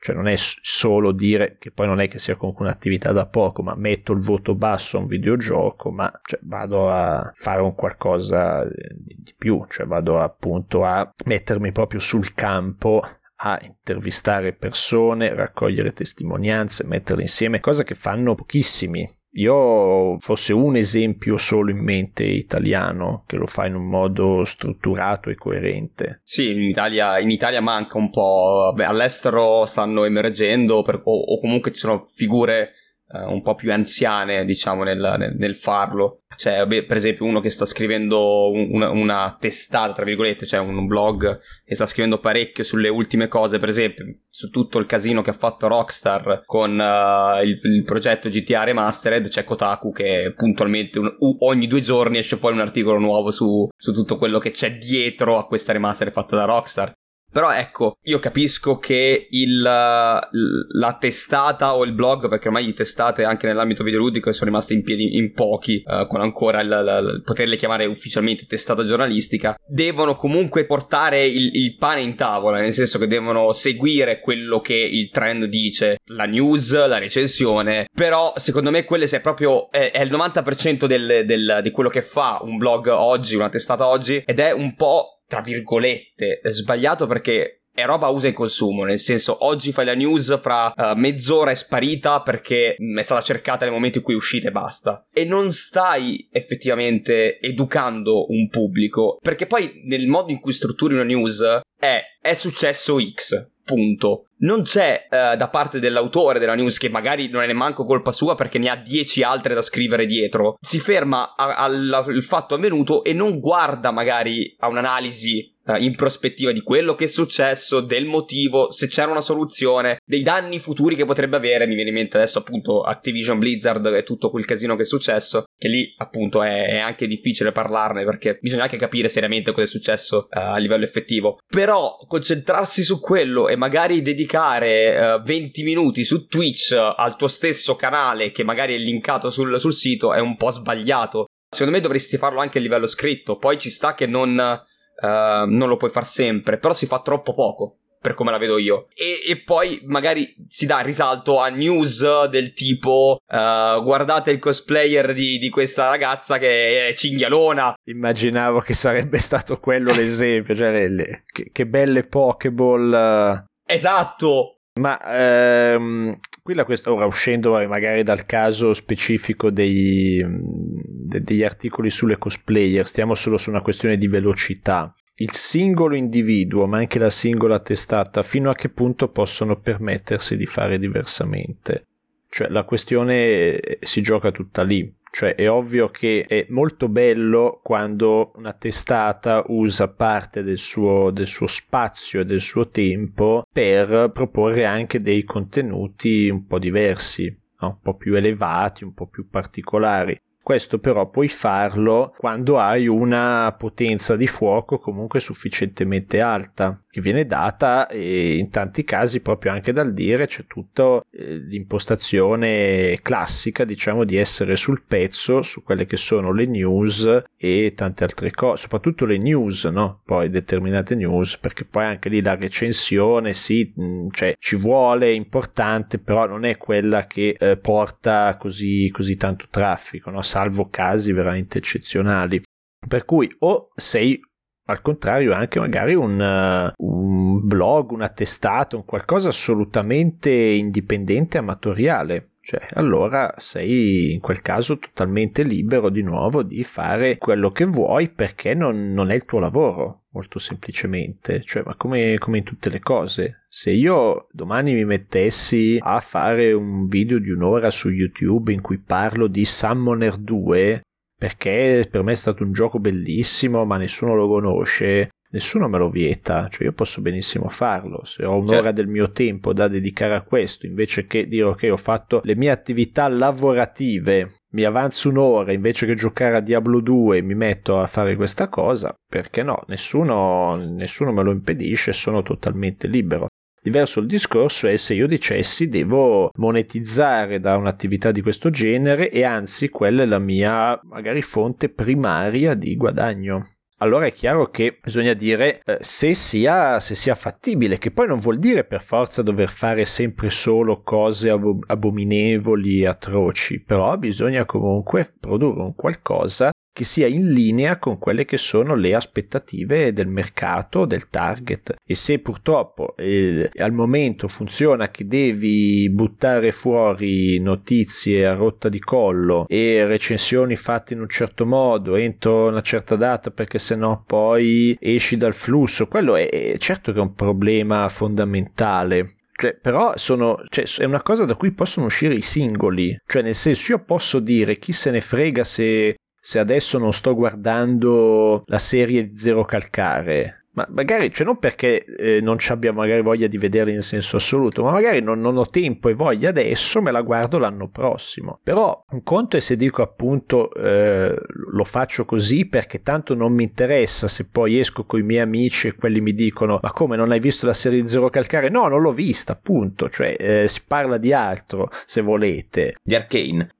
Speaker 1: cioè non è solo dire che poi non è che sia comunque un'attività da poco, ma metto il voto basso a un videogioco, ma cioè, vado a fare un qualcosa di più, cioè vado appunto a mettermi proprio sul campo a intervistare persone, raccogliere testimonianze, metterle insieme, cosa che fanno pochissimi. Io ho forse un esempio solo in mente italiano che lo fa in un modo strutturato e coerente.
Speaker 4: Sì, in Italia, in Italia manca un po'. Beh, all'estero stanno emergendo per, o, o comunque ci sono figure uh, un po' più anziane, diciamo, nel, nel, nel farlo. C'è, beh, per esempio, uno che sta scrivendo una, una, testata, tra virgolette, cioè un blog che sta scrivendo parecchio sulle ultime cose, per esempio, su tutto il casino che ha fatto Rockstar con uh, il, il, progetto GTA Remastered. C'è Kotaku che puntualmente un, ogni due giorni esce fuori un articolo nuovo su, su tutto quello che c'è dietro a questa remaster fatta da Rockstar Però ecco, io capisco che il, la testata o il blog, perché ormai le testate anche nell'ambito videoludico sono rimaste in piedi in pochi, uh, con ancora il, il, il, poterle chiamare ufficialmente testata giornalistica, devono comunque portare il, il, pane in tavola, nel senso che devono seguire quello che il trend dice, la news, la recensione, però secondo me quelle se proprio è, è il 90% del, del, di quello che fa un blog oggi, una testata oggi, ed è un po' tra virgolette, sbagliato perché è roba usa e consumo, nel senso oggi fai la news fra uh, mezz'ora è sparita perché è stata cercata nel momento in cui è uscita e basta. E non stai effettivamente educando un pubblico, perché poi nel modo in cui strutturi una news è è successo X, punto. Non c'è uh, da parte dell'autore della news, che magari non è neanche colpa sua perché ne ha dieci altre da scrivere dietro, si ferma al fatto avvenuto e non guarda magari a un'analisi uh, in prospettiva di quello che è successo, del motivo, se c'era una soluzione, dei danni futuri che potrebbe avere. Mi viene in mente adesso appunto Activision Blizzard e tutto quel casino che è successo, che lì appunto è, è anche difficile parlarne perché bisogna anche capire seriamente cosa è successo uh, a livello effettivo. Però concentrarsi su quello e magari dedicare uh, 20 minuti su Twitch al tuo stesso canale che magari è linkato sul, sul sito è un po' sbagliato. Secondo me dovresti farlo anche a livello scritto. Poi ci sta che non uh, non lo puoi fare sempre, però si fa troppo poco per come la vedo io. E, e, poi magari si dà risalto a news del tipo uh, guardate il cosplayer di, di, questa ragazza che è cinghialona.
Speaker 1: Immaginavo che sarebbe stato quello l'esempio, cioè le, le, che, che, belle Pokéball.
Speaker 4: Esatto.
Speaker 1: Ma ehm, qui la questa, ora uscendo magari dal caso specifico dei, de, degli articoli sulle cosplayer, stiamo solo su una questione di velocità. Il singolo individuo, ma anche la singola testata, fino a che punto possono permettersi di fare diversamente? Cioè la questione si gioca tutta lì. Cioè è ovvio che è molto bello quando una testata usa parte del suo, del suo spazio e del suo tempo per proporre anche dei contenuti un po' diversi, no? un po' più elevati, un po' più particolari. Questo però puoi farlo quando hai una potenza di fuoco comunque sufficientemente alta, che viene data e in tanti casi proprio anche dal dire c'è tutta eh, l'impostazione classica, diciamo, di essere sul pezzo su quelle che sono le news e tante altre cose, soprattutto le news, no? Poi determinate news, perché poi anche lì la recensione, sì, mm, cioè ci vuole, è importante, però non è quella che eh, porta così, così tanto traffico, no? Salvo casi veramente eccezionali. Per cui o sei al contrario anche magari un, uh, un blog, un attestato, un qualcosa assolutamente indipendente, amatoriale. Cioè, allora sei in quel caso totalmente libero di nuovo di fare quello che vuoi perché non, non è il tuo lavoro, molto semplicemente. Cioè, ma come, come, in tutte le cose, se io domani mi mettessi a fare un video di un'ora su YouTube in cui parlo di Summoner 2, perché per me è stato un gioco bellissimo, ma nessuno lo conosce, nessuno me lo vieta, cioè io posso benissimo farlo, se ho un'ora certo. del mio tempo da dedicare a questo, invece che dire ok ho fatto le mie attività lavorative, mi avanzo un'ora invece che giocare a Diablo 2 mi metto a fare questa cosa, perché no, nessuno, nessuno me lo impedisce, sono totalmente libero. Diverso il discorso è se io dicessi devo monetizzare da un'attività di questo genere e anzi quella è la mia magari fonte primaria di guadagno allora è chiaro che bisogna dire eh, se, sia, se, sia, fattibile, che poi non vuol dire per forza dover fare sempre solo cose ab- abominevoli, atroci, però bisogna comunque produrre un qualcosa che sia in linea con quelle che sono le aspettative del mercato, del target. E se purtroppo eh, al momento funziona che devi buttare fuori notizie a rotta di collo e recensioni fatte in un certo modo entro una certa data perché sennò poi esci dal flusso, quello è, è certo che è un problema fondamentale. Però sono, cioè, è una cosa da cui possono uscire i singoli. Cioè, nel senso, io posso dire chi se ne frega se se adesso non sto guardando la serie Zero Calcare, ma magari, cioè non perché eh, non abbiamo magari voglia di vederli in senso assoluto, ma magari non, non, ho tempo e voglia adesso, me la guardo l'anno prossimo. Però un conto è se dico appunto eh, lo faccio così perché tanto non mi interessa se poi esco con i miei amici e quelli mi dicono ma come non hai visto la serie Zero Calcare? No, non l'ho vista, appunto, cioè eh, si parla di altro se volete.
Speaker 3: Di Arcane.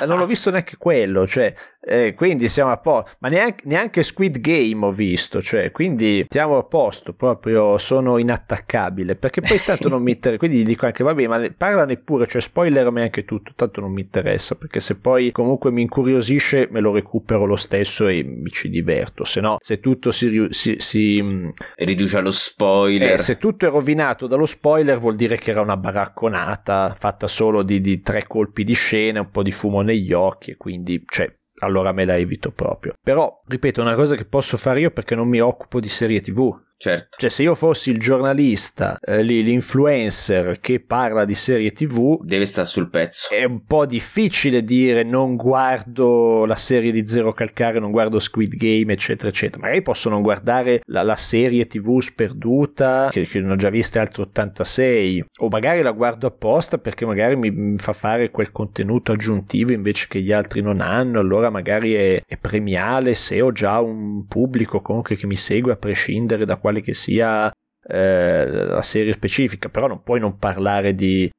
Speaker 1: Eh, non l'ho visto neanche quello, cioè eh, quindi siamo a posto, ma neanche, neanche, Squid Game ho visto, cioè, quindi siamo a posto, proprio sono inattaccabile, perché poi tanto non mi interessa, quindi gli dico anche vabbè, ma parlane pure, cioè spoilerami anche tutto, tanto non mi interessa, perché se poi comunque mi incuriosisce me lo recupero lo stesso e mi ci diverto, se no, se tutto si... si, si
Speaker 3: mm, riduce allo spoiler.
Speaker 1: Eh, se tutto è rovinato dallo spoiler vuol dire che era una baracconata fatta solo di, di tre colpi di scena, un po' di fumo negli occhi e quindi, cioè, allora me la evito proprio. Però, ripeto, una cosa che posso fare io perché non mi occupo di serie TV.
Speaker 3: Certo.
Speaker 1: Cioè, se io fossi il giornalista, eh, l'influencer che parla di serie TV,
Speaker 3: deve stare sul pezzo.
Speaker 1: È un po' difficile dire non guardo la serie di Zero Calcare, non guardo Squid Game, eccetera, eccetera. Magari posso non guardare la, la serie TV sperduta, che, che, non ho già vista altro 86, o magari la guardo apposta perché magari mi, mi, fa fare quel contenuto aggiuntivo invece che gli altri non hanno. Allora magari è, è premiale se ho già un pubblico comunque che mi segue a prescindere da quale che sia eh, la serie specifica, però non puoi non parlare di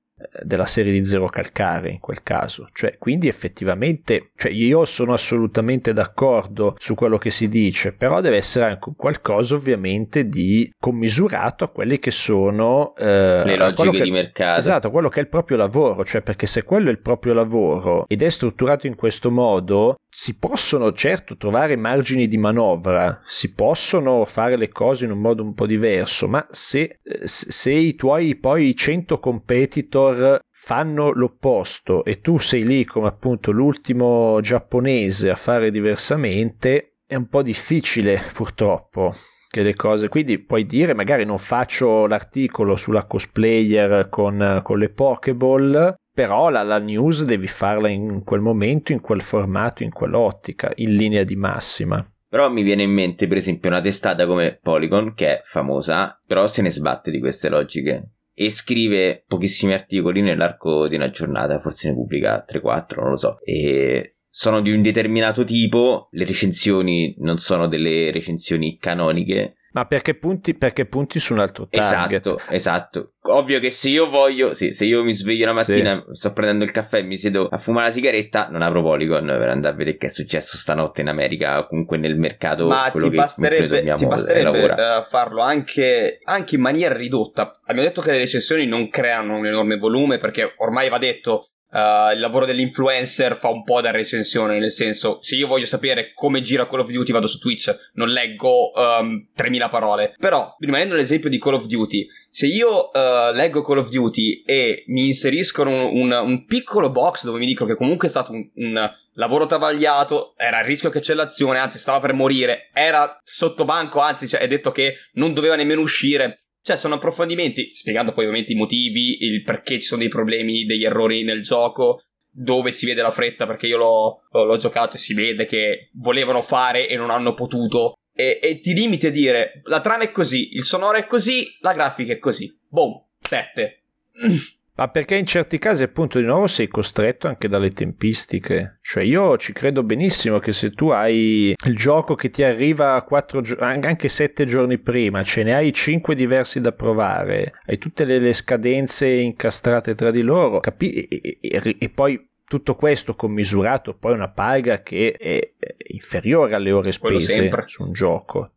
Speaker 1: della serie di Zero Calcare in quel caso. Cioè, quindi effettivamente, cioè io sono assolutamente d'accordo su quello che si dice, però deve essere anche qualcosa ovviamente di commisurato a quelle che sono
Speaker 3: eh, le logiche
Speaker 1: che,
Speaker 3: di mercato.
Speaker 1: Esatto, quello che è il proprio lavoro, cioè perché se quello è il proprio lavoro ed è strutturato in questo modo, si possono certo trovare margini di manovra, si possono fare le cose in un modo un po' diverso, ma se, eh, se i tuoi poi 100 competitor fanno l'opposto e tu sei lì come appunto l'ultimo giapponese a fare diversamente, è un po' difficile purtroppo che le cose. Quindi puoi dire, magari non faccio l'articolo sulla cosplayer con, con le Pokéball, però la, la, news devi farla in quel momento, in quel formato, in quell'ottica, in linea di massima.
Speaker 3: Però mi viene in mente, per esempio, una testata come Polygon, che è famosa, però se ne sbatte di queste logiche. E scrive pochissimi articoli nell'arco di una giornata, forse ne pubblica 3-4, non lo so. E sono di un determinato tipo, le recensioni non sono delle recensioni canoniche,
Speaker 1: ma perché punti, perché punti su un altro target?
Speaker 3: Esatto, esatto. Ovvio che se io voglio, sì, se io mi sveglio una mattina, sì. sto prendendo il caffè e mi siedo a fumare la sigaretta, non apro Polygon per andare a vedere che è successo stanotte in America, comunque nel mercato.
Speaker 4: Ma ti basterebbe, ti basterebbe uh, farlo anche, anche in maniera ridotta. Abbiamo detto che le recensioni non creano un enorme volume perché ormai va detto Uh, il lavoro dell'influencer fa un po' da recensione, nel senso, se io voglio sapere come gira Call of Duty, vado su Twitch, non leggo um, ehm, 3000 parole. Però, rimanendo all'esempio di Call of Duty, se io uh, leggo Call of Duty e mi inseriscono un, un, un, piccolo box dove mi dicono che comunque è stato un, un lavoro travagliato, era a rischio che c'è l'azione, anzi stava per morire, era sotto banco, anzi cioè, è detto che non doveva nemmeno uscire. Cioè, sono approfondimenti, spiegando poi ovviamente i motivi, il perché ci sono dei problemi, degli errori nel gioco, dove si vede la fretta, perché io l'ho, l'ho giocato e si vede che volevano fare e non hanno potuto. E, e, ti limiti a dire, la trama è così, il sonoro è così, la grafica è così. Boom, 7.
Speaker 1: Ma perché in certi casi, appunto, di nuovo sei costretto anche dalle tempistiche. Cioè, io ci credo benissimo che se tu hai il gioco che ti arriva quattro, anche sette giorni prima, ce ne hai cinque diversi da provare, hai tutte le, le scadenze incastrate tra di loro, capi- e, e, e poi tutto questo commisurato poi una paga che è inferiore alle ore spese su un gioco.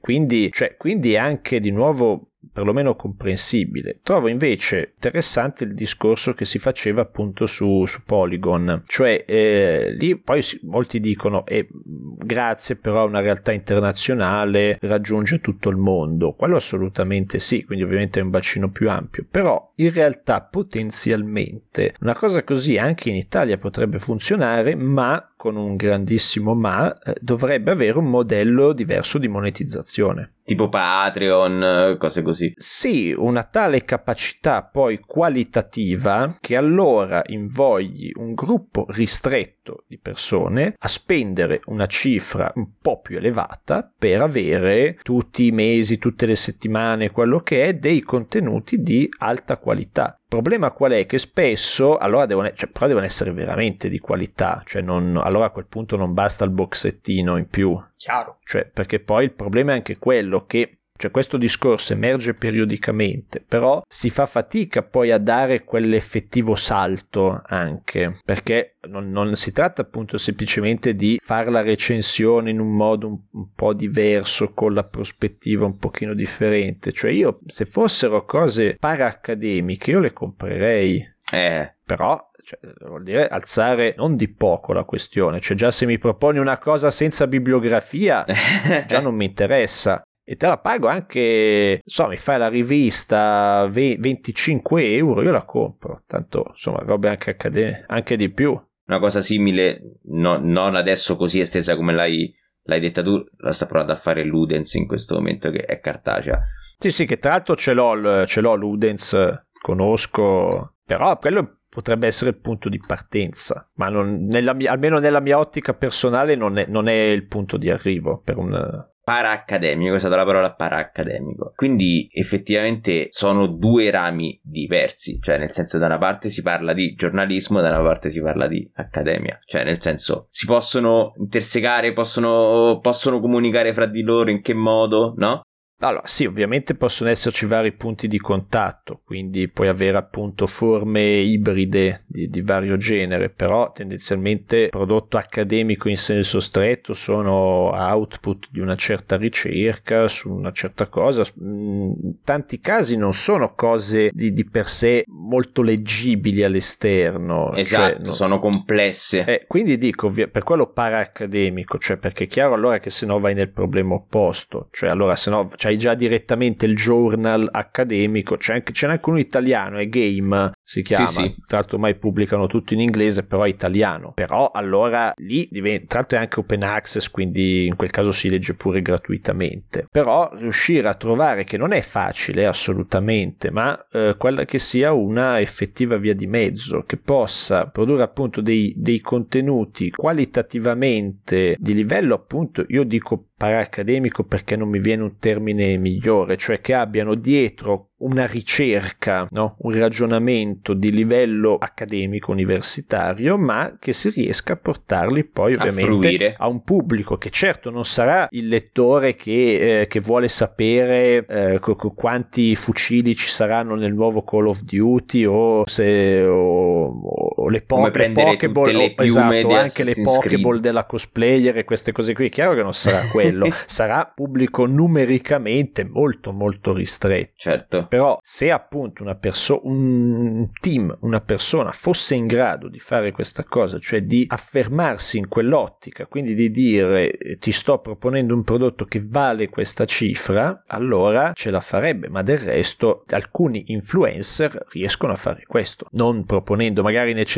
Speaker 1: Quindi, cioè, quindi anche di nuovo perlomeno comprensibile. Trovo invece interessante il discorso che si faceva appunto su, su Polygon, cioè eh, lì poi si, molti dicono eh, grazie però a una realtà internazionale raggiunge tutto il mondo, quello assolutamente sì, quindi ovviamente è un bacino più ampio, però in realtà potenzialmente una cosa così anche in Italia potrebbe funzionare, ma con un grandissimo ma, eh, dovrebbe avere un modello diverso di monetizzazione.
Speaker 3: Tipo Patreon, cose così.
Speaker 1: Sì, una tale capacità poi qualitativa che allora invogli un gruppo ristretto di persone a spendere una cifra un po' più elevata per avere tutti i mesi, tutte le settimane, quello che è, dei contenuti di alta qualità. Il problema qual è? Che spesso, allora devono, cioè, però devono essere veramente di qualità, cioè non, allora a quel punto non basta il boxettino in più.
Speaker 4: Chiaro.
Speaker 1: Cioè, perché poi il problema è anche quello che cioè questo discorso emerge periodicamente, però si fa fatica poi a dare quell'effettivo salto anche, perché non, non si tratta appunto semplicemente di fare la recensione in un modo un, un, po' diverso, con la prospettiva un pochino differente, cioè io se fossero cose para-accademiche io le comprerei.
Speaker 3: Eh.
Speaker 1: Però cioè, vuol dire alzare non di poco la questione, cioè già se mi proponi una cosa senza bibliografia già non mi interessa e te la pago anche, so, mi fai la rivista 25 euro, io la compro, tanto insomma robe anche accademiche, anche di più.
Speaker 3: Una cosa simile, no, non adesso così estesa come l'hai, l'hai detta tu, la sta provando a fare Ludens in questo momento che è cartacea.
Speaker 1: Sì, sì, che tra l'altro ce l'ho, ce l'ho Ludens, conosco, però quello potrebbe essere il punto di partenza, ma non, nella mia, almeno nella mia ottica personale non è, non è il punto di arrivo per un,
Speaker 3: para-accademico, è stata la parola para-accademico. Quindi effettivamente sono due rami diversi, cioè nel senso da una parte si parla di giornalismo, da una parte si parla di accademia, cioè nel senso si possono intersecare, possono, possono comunicare fra di loro in che modo, no?
Speaker 1: Allora, sì, ovviamente possono esserci vari punti di contatto, quindi puoi avere appunto forme ibride di, di, vario genere, però tendenzialmente prodotto accademico in senso stretto sono output di una certa ricerca su una certa cosa. In tanti casi non sono cose di, di per sé molto leggibili all'esterno.
Speaker 3: Cioè esatto, cioè, sono complesse.
Speaker 1: Eh, quindi dico, per quello para-accademico, cioè perché è chiaro allora che se no vai nel problema opposto, cioè allora se no c'hai già direttamente il journal accademico, c'è anche, c'è anche uno italiano, è Game, si chiama, sì, sì. tra l'altro mai pubblicano tutto in inglese, però è italiano, però allora lì diventa, tra l'altro è anche open access, quindi in quel caso si legge pure gratuitamente, però riuscire a trovare che non è facile assolutamente, ma eh, quella che sia una effettiva via di mezzo, che possa produrre appunto dei, dei contenuti qualitativamente di livello appunto, io dico paraccademico perché non mi viene un termine migliore, cioè che abbiano dietro una ricerca, no? un ragionamento di livello accademico universitario, ma che si riesca a portarli poi ovviamente a, a un pubblico che certo non sarà il lettore che, eh, che vuole sapere eh, quanti fucili ci saranno nel nuovo Call of Duty o se o, o le, po- le Pokéball, le esatto, anche le Pokéball della cosplayer e queste cose qui. È chiaro che non sarà quello, sarà pubblico numericamente molto molto ristretto.
Speaker 3: Certo.
Speaker 1: Però se appunto una persona, un team, una persona fosse in grado di fare questa cosa, cioè di affermarsi in quell'ottica, quindi di dire ti sto proponendo un prodotto che vale questa cifra, allora ce la farebbe, ma del resto alcuni influencer riescono a fare questo, non proponendo magari necessariamente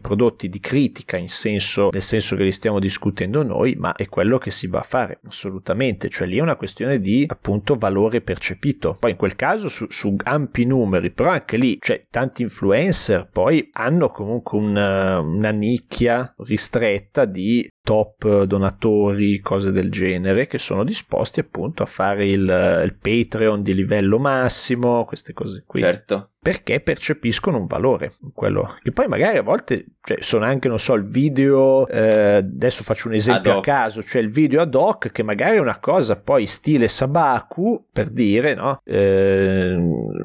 Speaker 1: prodotti di critica in senso, nel senso che li stiamo discutendo noi, ma è quello che si va a fare assolutamente, cioè lì è una questione di appunto valore percepito. Poi in quel caso su, su ampi numeri, però anche lì, cioè, tanti influencer poi hanno comunque una, una nicchia ristretta di top donatori, cose del genere, che sono disposti appunto a fare il, il Patreon di livello massimo, queste cose qui.
Speaker 3: Certo.
Speaker 1: Perché percepiscono un valore quello che poi magari a volte cioè, sono anche non so il video eh, adesso faccio un esempio a caso cioè il video ad hoc che magari è una cosa poi stile Sabaku per dire no? Eh,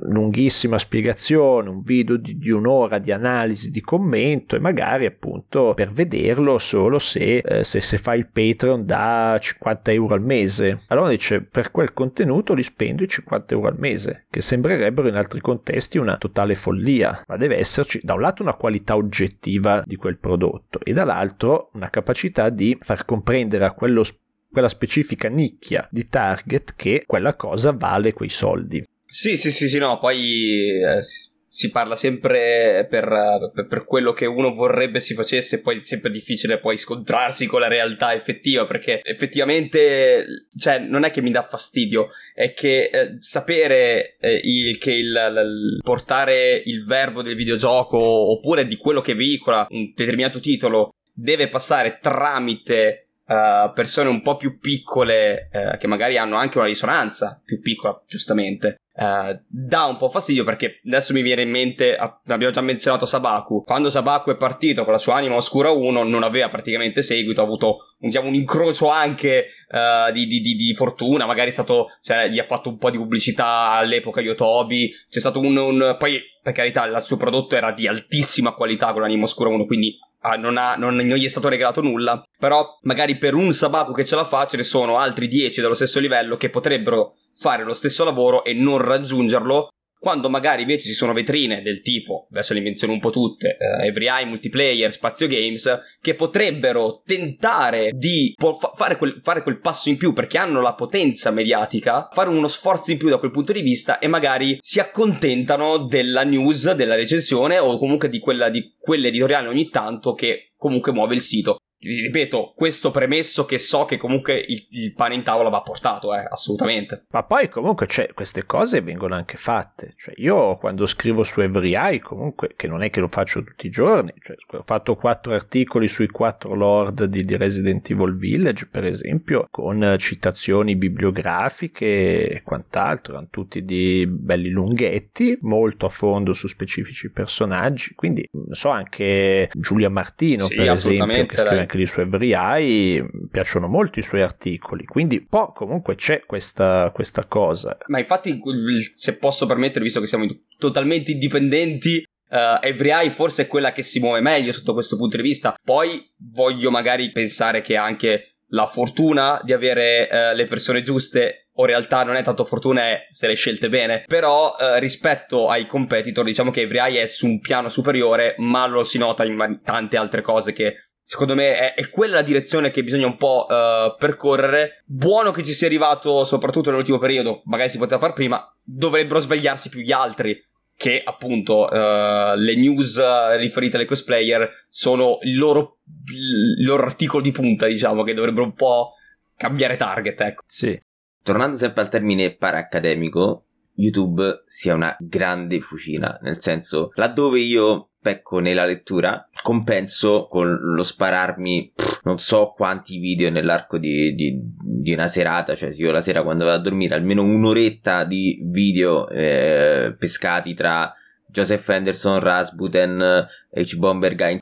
Speaker 1: lunghissima spiegazione un video di, di, un'ora di analisi di commento e magari appunto per vederlo solo se, eh, se, se fa il Patreon da 50 euro al mese allora dice per quel contenuto li spendo i 50 euro al mese che sembrerebbero in altri contesti un una totale follia, ma deve esserci da un lato una qualità oggettiva di quel prodotto e dall'altro una capacità di far comprendere a quello quella specifica nicchia di target che quella cosa vale quei soldi.
Speaker 4: Sì, sì, sì, sì, no, poi eh, si parla sempre per, per, quello che uno vorrebbe si facesse, poi è sempre difficile poi scontrarsi con la realtà effettiva, perché effettivamente, cioè, non è che mi dà fastidio, è che eh, sapere eh, il, che il, il, portare il verbo del videogioco oppure di quello che veicola un determinato titolo deve passare tramite Uh, persone un po' più piccole, uh, che magari hanno anche una risonanza più piccola, giustamente, Uh, dà un po' fastidio perché adesso mi viene in mente, abbiamo già menzionato Sabaku, quando Sabaku è partito con la sua anima oscura 1 non aveva praticamente seguito, ha avuto diciamo, un incrocio anche uh, di, di, di, di, fortuna, magari è stato, cioè, gli ha fatto un po' di pubblicità all'epoca Yotobi, c'è stato un, un poi per carità il suo prodotto era di altissima qualità con l'anima oscura 1, quindi ah, non, ha, non, non, gli è stato regalato nulla, però magari per un Sabaku che ce la fa ce ne sono altri 10 dello stesso livello che potrebbero fare lo stesso lavoro e non raggiungerlo quando magari invece ci sono vetrine del tipo, adesso le menziono un po' tutte, uh, Every Eye, Multiplayer, Spazio Games, che potrebbero tentare di po- fare, quel, fare, quel, passo in più perché hanno la potenza mediatica, fare uno sforzo in più da quel punto di vista e magari si accontentano della news, della recensione o comunque di quella di quell'editoriale ogni tanto che comunque muove il sito ripeto, questo premesso che so che comunque il, il pane in tavola va portato, eh, assolutamente.
Speaker 1: Ma poi comunque cioè, queste cose vengono anche fatte. Cioè, io quando scrivo su Every Eye, comunque, che non è che lo faccio tutti i giorni, cioè, ho fatto quattro articoli sui quattro lord di, di Resident Evil Village, per esempio, con citazioni bibliografiche e quant'altro, erano tutti di belli lunghetti, molto a fondo su specifici personaggi, quindi so anche Giulia Martino, sì, per esempio, che scrive anche lì su Every piacciono molto i suoi articoli, quindi poi comunque c'è questa, questa cosa.
Speaker 4: Ma infatti, se posso permettere, visto che siamo totalmente indipendenti, Uh, Every Eye forse è quella che si muove meglio sotto questo punto di vista. Poi voglio magari pensare che anche la fortuna di avere uh, le persone giuste o in realtà non è tanto fortuna è se le scelte bene però uh, rispetto ai competitor diciamo che Every Eye è su un piano superiore ma lo si nota in man- tante altre cose che secondo me è, è, quella la direzione che bisogna un po' uh, percorrere. Buono che ci sia arrivato, soprattutto nell'ultimo periodo, magari si poteva fare prima, dovrebbero svegliarsi più gli altri. Che appunto uh, le news riferite alle cosplayer sono il loro, il loro articolo di punta, diciamo, che dovrebbero un po' cambiare target, ecco.
Speaker 1: Sì.
Speaker 3: Tornando sempre al termine paraccademico, YouTube sia una grande fucina, nel senso, laddove io pecco nella lettura, compenso con lo spararmi non so quanti video nell'arco di, di, di, una serata, cioè io la sera quando vado a dormire almeno un'oretta di video eh, pescati tra Joseph Anderson, Rasputin, H-Bomber Game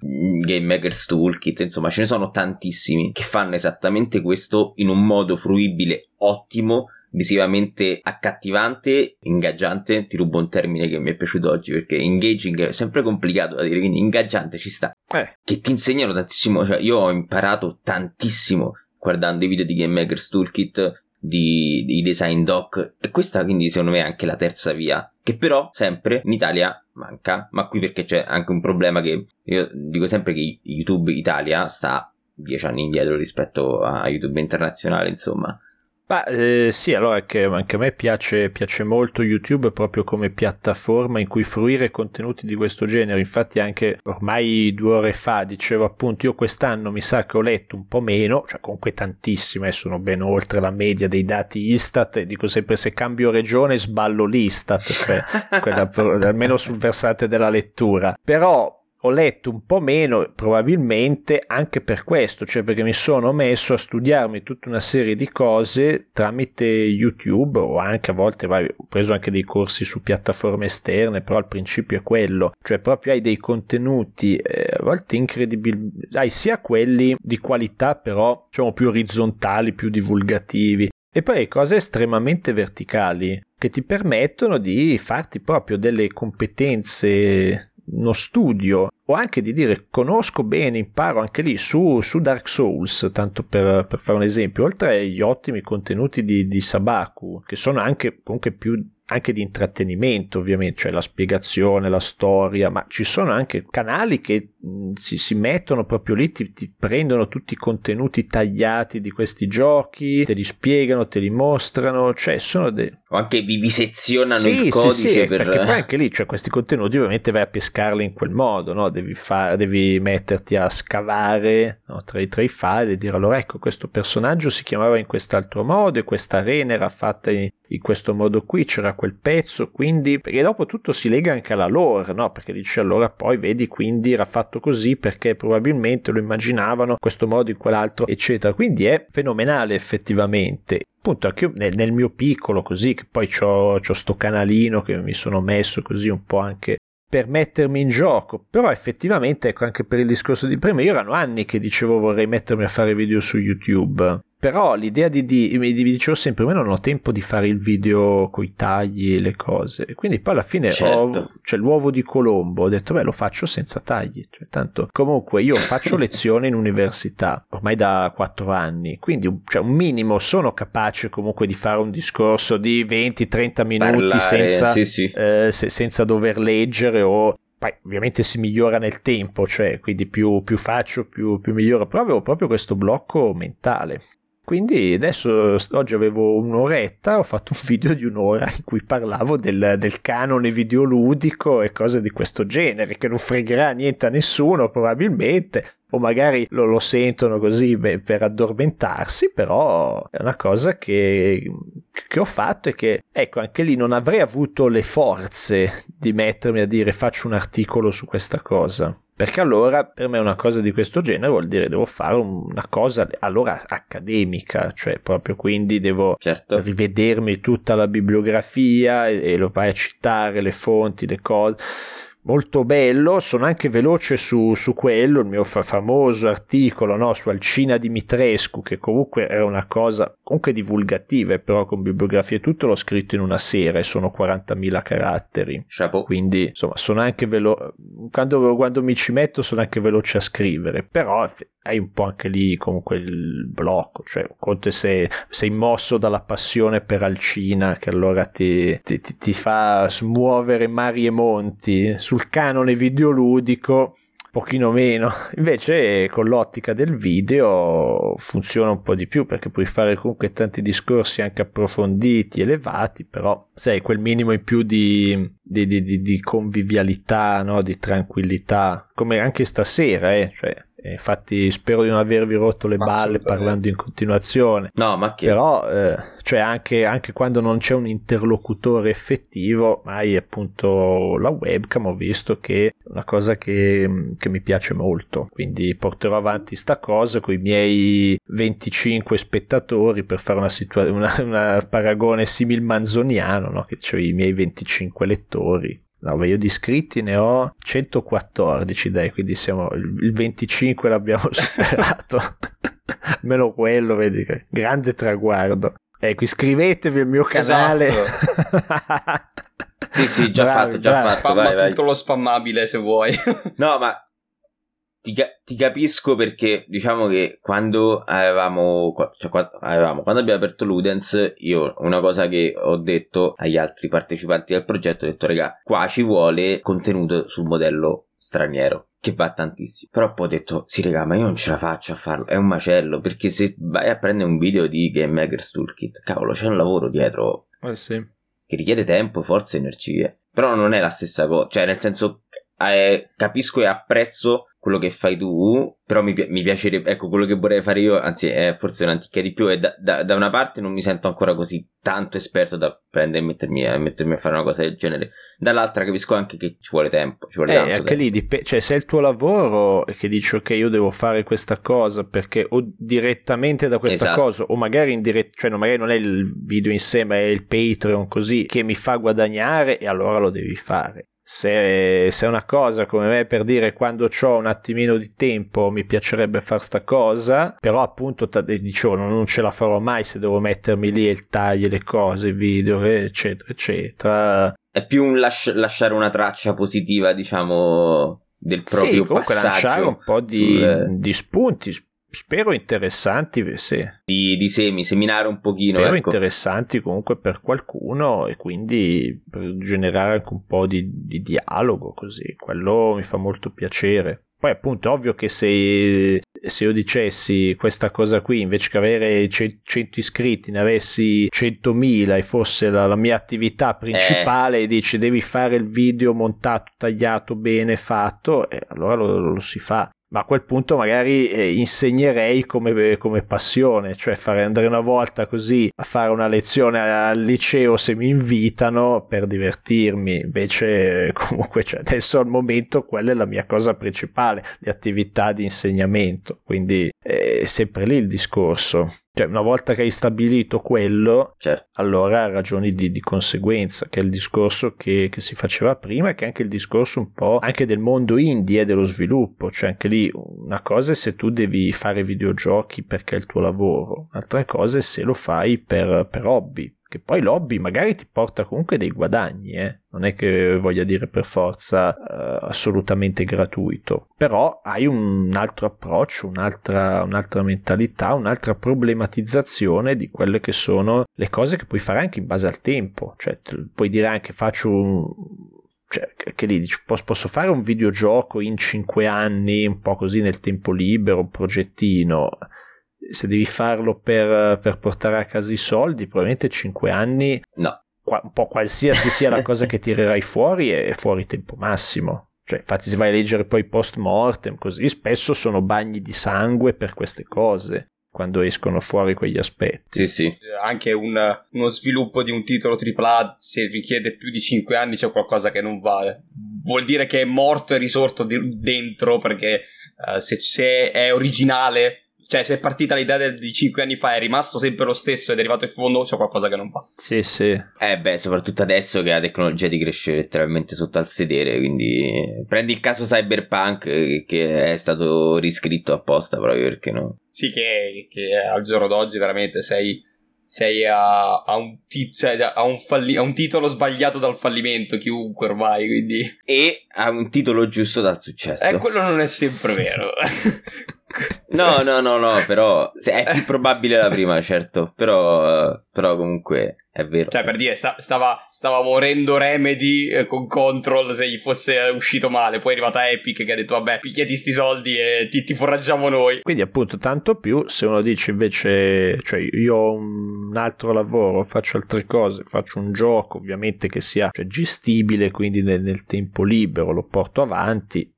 Speaker 3: Maker's Toolkit, insomma ce ne sono tantissimi che fanno esattamente questo in un modo fruibile ottimo visivamente accattivante, ingaggiante, ti rubo un termine che mi è piaciuto oggi perché engaging è sempre complicato da dire, quindi ingaggiante ci sta.
Speaker 1: Eh.
Speaker 3: Che ti insegnano tantissimo, cioè io ho imparato tantissimo guardando i video di Game Maker's Toolkit, di, di design doc e questa quindi secondo me è anche la terza via che però sempre in Italia manca ma qui perché c'è anche un problema che io dico sempre che YouTube Italia sta dieci anni indietro rispetto a YouTube internazionale insomma
Speaker 1: Beh, eh, sì, allora che anche a me piace, piace, molto YouTube proprio come piattaforma in cui fruire contenuti di questo genere. Infatti, anche ormai due ore fa dicevo appunto: Io quest'anno mi sa che ho letto un po' meno, cioè comunque tantissime, sono ben oltre la media dei dati Istat. E dico sempre: se cambio regione, sballo l'Istat, cioè, quella, almeno sul versante della lettura. Però ho letto un po' meno probabilmente anche per questo, cioè perché mi sono messo a studiarmi tutta una serie di cose tramite YouTube o anche a volte vai, ho preso anche dei corsi su piattaforme esterne, però il principio è quello, cioè proprio hai dei contenuti eh, a volte incredibili, hai sia quelli di qualità però diciamo più orizzontali, più divulgativi. E poi cose estremamente verticali che ti permettono di farti proprio delle competenze uno studio o anche di dire conosco bene, imparo anche lì su, su Dark Souls, tanto per, per, fare un esempio, oltre agli ottimi contenuti di, di Sabaku, che sono anche comunque più anche di intrattenimento ovviamente, cioè la spiegazione, la storia, ma ci sono anche canali che si, si, mettono proprio lì, ti, ti, prendono tutti i contenuti tagliati di questi giochi, te li spiegano, te li mostrano, cioè sono de-
Speaker 3: o anche vi visezionano
Speaker 1: sì,
Speaker 3: il codice
Speaker 1: sì, sì,
Speaker 3: per...
Speaker 1: perché poi anche lì cioè, questi contenuti ovviamente vai a pescarli in quel modo no? devi, fare, devi metterti a scavare no? tra, i, tra, i, file e dire allora ecco questo personaggio si chiamava in quest'altro modo e questa arena era fatta in, in questo modo qui c'era quel pezzo quindi perché dopo tutto si lega anche alla lore no? perché dici allora poi vedi quindi era fatto così perché probabilmente lo immaginavano in questo modo in quell'altro eccetera. Quindi è fenomenale effettivamente. Appunto anche nel, nel, mio piccolo così che poi ho sto canalino che mi sono messo così un po' anche per mettermi in gioco. Però effettivamente ecco anche per il discorso di prima io erano anni che dicevo vorrei mettermi a fare video su youtube però l'idea di, di mi dicevo sempre, ma non ho tempo di fare il video con i tagli e le cose. Quindi poi alla fine certo. ho, cioè, l'uovo di Colombo, ho detto, beh, lo faccio senza tagli. Cioè, tanto, comunque io faccio lezione in università ormai da quattro anni, quindi cioè, un minimo sono capace comunque di fare un discorso di 20-30 minuti Parlare, senza, sì, sì. Eh, se, senza dover leggere o poi ovviamente si migliora nel tempo, cioè quindi più, più faccio, più, più miglioro, però avevo proprio questo blocco mentale. Quindi adesso oggi avevo un'oretta, ho fatto un video di un'ora in cui parlavo del, del, canone videoludico e cose di questo genere, che non fregherà niente a nessuno probabilmente, o magari lo, lo sentono così beh, per addormentarsi, però è una cosa che, che ho fatto e che, ecco, anche lì non avrei avuto le forze di mettermi a dire faccio un articolo su questa cosa perché allora per me una cosa di questo genere vuol dire devo fare una cosa allora accademica, cioè proprio quindi devo certo. rivedermi tutta la bibliografia e, e lo vai a citare le fonti, le cose molto bello, sono anche veloce su, su quello, il mio fa- famoso articolo no, su Alcina Dimitrescu, che comunque è una cosa comunque divulgativa, però con bibliografia e tutto l'ho scritto in una sera e sono 40.000 caratteri.
Speaker 3: Chapeau.
Speaker 1: Quindi insomma sono anche veloce, quando, quando mi ci metto sono anche veloce a scrivere, però hai un po' anche lì comunque il blocco, cioè conto se sei mosso dalla passione per Alcina che allora ti, ti, ti, fa smuovere mari e monti sul canone videoludico pochino meno. Invece con l'ottica del video funziona un po' di più perché puoi fare comunque tanti discorsi anche approfonditi, elevati, però sai quel minimo in più di, di, di, di convivialità, no? di tranquillità, come anche stasera, eh? cioè infatti spero di non avervi rotto le balle parlando in continuazione.
Speaker 3: No, ma che...
Speaker 1: Però, eh, cioè anche, anche, quando non c'è un interlocutore effettivo, hai appunto la webcam, ho visto che è una cosa che, che mi piace molto. Quindi porterò avanti sta cosa con i miei 25 spettatori per fare una, situa- una, una paragone simil manzoniano, no? che ho i miei 25 lettori No, beh, io di iscritti ne ho 114, dai, quindi siamo il 25 l'abbiamo superato. Almeno quello, vedi che grande traguardo. Ecco, iscrivetevi al mio canale. Esatto.
Speaker 3: sì, sì, già bravi, fatto, già bravi. fatto.
Speaker 4: Spamma vai, tutto vai. lo spammabile se vuoi.
Speaker 3: no, ma ti, ti, capisco perché diciamo che quando avevamo, cioè, quando, avevamo, quando abbiamo aperto Ludens, io una cosa che ho detto agli altri partecipanti del progetto, ho detto raga, qua ci vuole contenuto sul modello straniero che va tantissimo. Però poi ho detto, sì, raga, ma io non ce la faccio a farlo. È un macello. Perché se vai a prendere un video di Game Maker's Toolkit, cavolo, c'è un lavoro dietro.
Speaker 1: Eh sì.
Speaker 3: Che richiede tempo, forza e energie. Però non è la stessa cosa. Cioè, nel senso, eh, capisco e apprezzo quello che fai tu, però mi, mi, piacerebbe, ecco, quello che vorrei fare io, anzi è forse un'antica di più, è da, da, da, una parte non mi sento ancora così tanto esperto da prendere e mettermi, a, mettermi a fare una cosa del genere, dall'altra capisco anche che ci vuole tempo, ci vuole
Speaker 1: eh,
Speaker 3: tanto
Speaker 1: anche
Speaker 3: tempo.
Speaker 1: lì, dip- cioè se è il tuo lavoro che dici ok io devo fare questa cosa perché o direttamente da questa esatto. cosa o magari in diretta, cioè no, magari non è il video in sé ma è il Patreon così che mi fa guadagnare e allora lo devi fare se, se, è una cosa come me per dire quando ho un attimino di tempo mi piacerebbe fare sta cosa però appunto dicevo non ce la farò mai se devo mettermi lì e il taglio le cose i video eccetera eccetera.
Speaker 3: È più un las- lasciare una traccia positiva diciamo del proprio sì, passaggio
Speaker 1: lasciare un po' di, sul... di spunti spero interessanti sì.
Speaker 3: di, di semi, seminare un pochino.
Speaker 1: Spero
Speaker 3: ecco.
Speaker 1: interessanti comunque per qualcuno e quindi per generare anche un po' di, di dialogo così, quello mi fa molto piacere. Poi appunto è ovvio che se, se io dicessi questa cosa qui, invece che avere 100 iscritti, ne avessi 100.000 e fosse la, la mia attività principale, eh. dici devi fare il video montato, tagliato, bene fatto, e allora lo, lo si fa ma a quel punto magari eh, insegnerei come, come, passione, cioè fare andare una volta così a fare una lezione al liceo se mi invitano per divertirmi, invece comunque cioè, adesso al momento quella è la mia cosa principale, le attività di insegnamento, quindi è sempre lì il discorso. Cioè, una volta che hai stabilito quello, certo. allora ragioni di, di, conseguenza, che è il discorso che, che, si faceva prima e che è anche il discorso un po' anche del mondo indie e dello sviluppo. Cioè, anche lì una cosa è se tu devi fare videogiochi perché è il tuo lavoro, un'altra cosa è se lo fai per, per hobby, che poi l'hobby magari ti porta comunque dei guadagni, eh? non è che voglia dire per forza uh, assolutamente gratuito, però hai un altro approccio, un'altra, un'altra mentalità, un'altra problematizzazione di quelle che sono le cose che puoi fare anche in base al tempo, cioè puoi dire anche faccio un, cioè, che lì posso fare un videogioco in 5 anni, un po' così nel tempo libero, un progettino, se devi farlo per, per, portare a casa i soldi, probabilmente 5 anni,
Speaker 3: no.
Speaker 1: Qua, un po' qualsiasi sia la cosa che tirerai fuori, è fuori tempo massimo. Cioè, infatti, se vai a leggere poi post mortem, così spesso sono bagni di sangue per queste cose quando escono fuori quegli aspetti.
Speaker 3: Sì, sì.
Speaker 4: Anche un, uno sviluppo di un titolo AAA, se richiede più di 5 anni, c'è qualcosa che non vale. Vuol dire che è morto e risorto di- dentro perché uh, se, se è originale cioè, se è partita l'idea di 5 anni fa, è rimasto sempre lo stesso ed è arrivato in fondo, c'è qualcosa che non va.
Speaker 1: Sì, sì.
Speaker 3: Eh, beh, soprattutto adesso che la tecnologia ti cresce letteralmente sotto al sedere. Quindi prendi il caso Cyberpunk, eh, che è stato riscritto apposta proprio perché no.
Speaker 4: Sì, che, che al giorno d'oggi veramente sei sei a, a, un, ti, cioè, a, un falli, a, un titolo sbagliato dal fallimento, chiunque ormai, quindi...
Speaker 3: E a un titolo giusto dal successo.
Speaker 4: Eh, quello non è sempre vero.
Speaker 3: no, no, no, no, però è più probabile la prima, certo, però, però comunque è vero.
Speaker 4: Cioè, per dire, sta, stava, stava, morendo Remedy eh, con Control se gli fosse uscito male. Poi è arrivata Epic che ha detto, vabbè, picchiati sti soldi e ti, ti foraggiamo noi.
Speaker 1: Quindi, appunto, tanto più se uno dice invece, cioè, io ho un altro lavoro, faccio altre cose, faccio un gioco, ovviamente che sia cioè, gestibile, quindi nel, nel tempo libero lo porto avanti.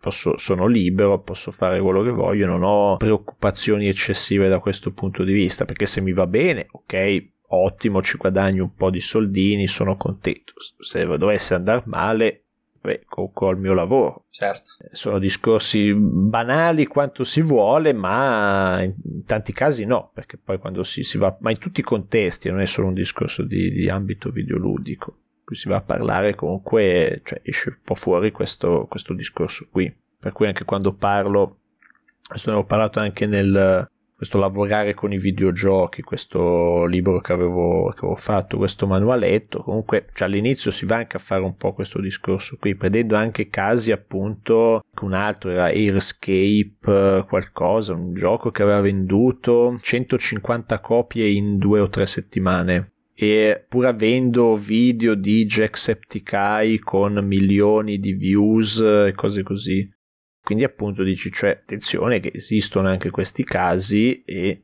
Speaker 1: Posso, sono libero, posso fare quello che voglio, non ho preoccupazioni eccessive da questo punto di vista, perché se mi va bene, ok, ottimo, ci guadagno un po' di soldini, sono contento. Se dovesse andare male, beh, col mio lavoro.
Speaker 4: Certo.
Speaker 1: Eh, sono discorsi banali quanto si vuole, ma in tanti casi no, perché poi quando si, si va, ma in tutti i contesti, non è solo un discorso di, di ambito videoludico, qui si va a parlare comunque, cioè esce un po' fuori questo, questo discorso qui. Per cui anche quando parlo, questo ne ho parlato anche nel, questo lavorare con i videogiochi, questo libro che avevo, che avevo fatto, questo manualetto, comunque cioè, all'inizio si va anche a fare un po' questo discorso qui, prendendo anche casi appunto, un altro era Airscape qualcosa, un gioco che aveva venduto 150 copie in due o tre settimane. E pur avendo video di Jacksepticeye con milioni di views e cose così quindi appunto dici, cioè, attenzione che esistono anche questi casi e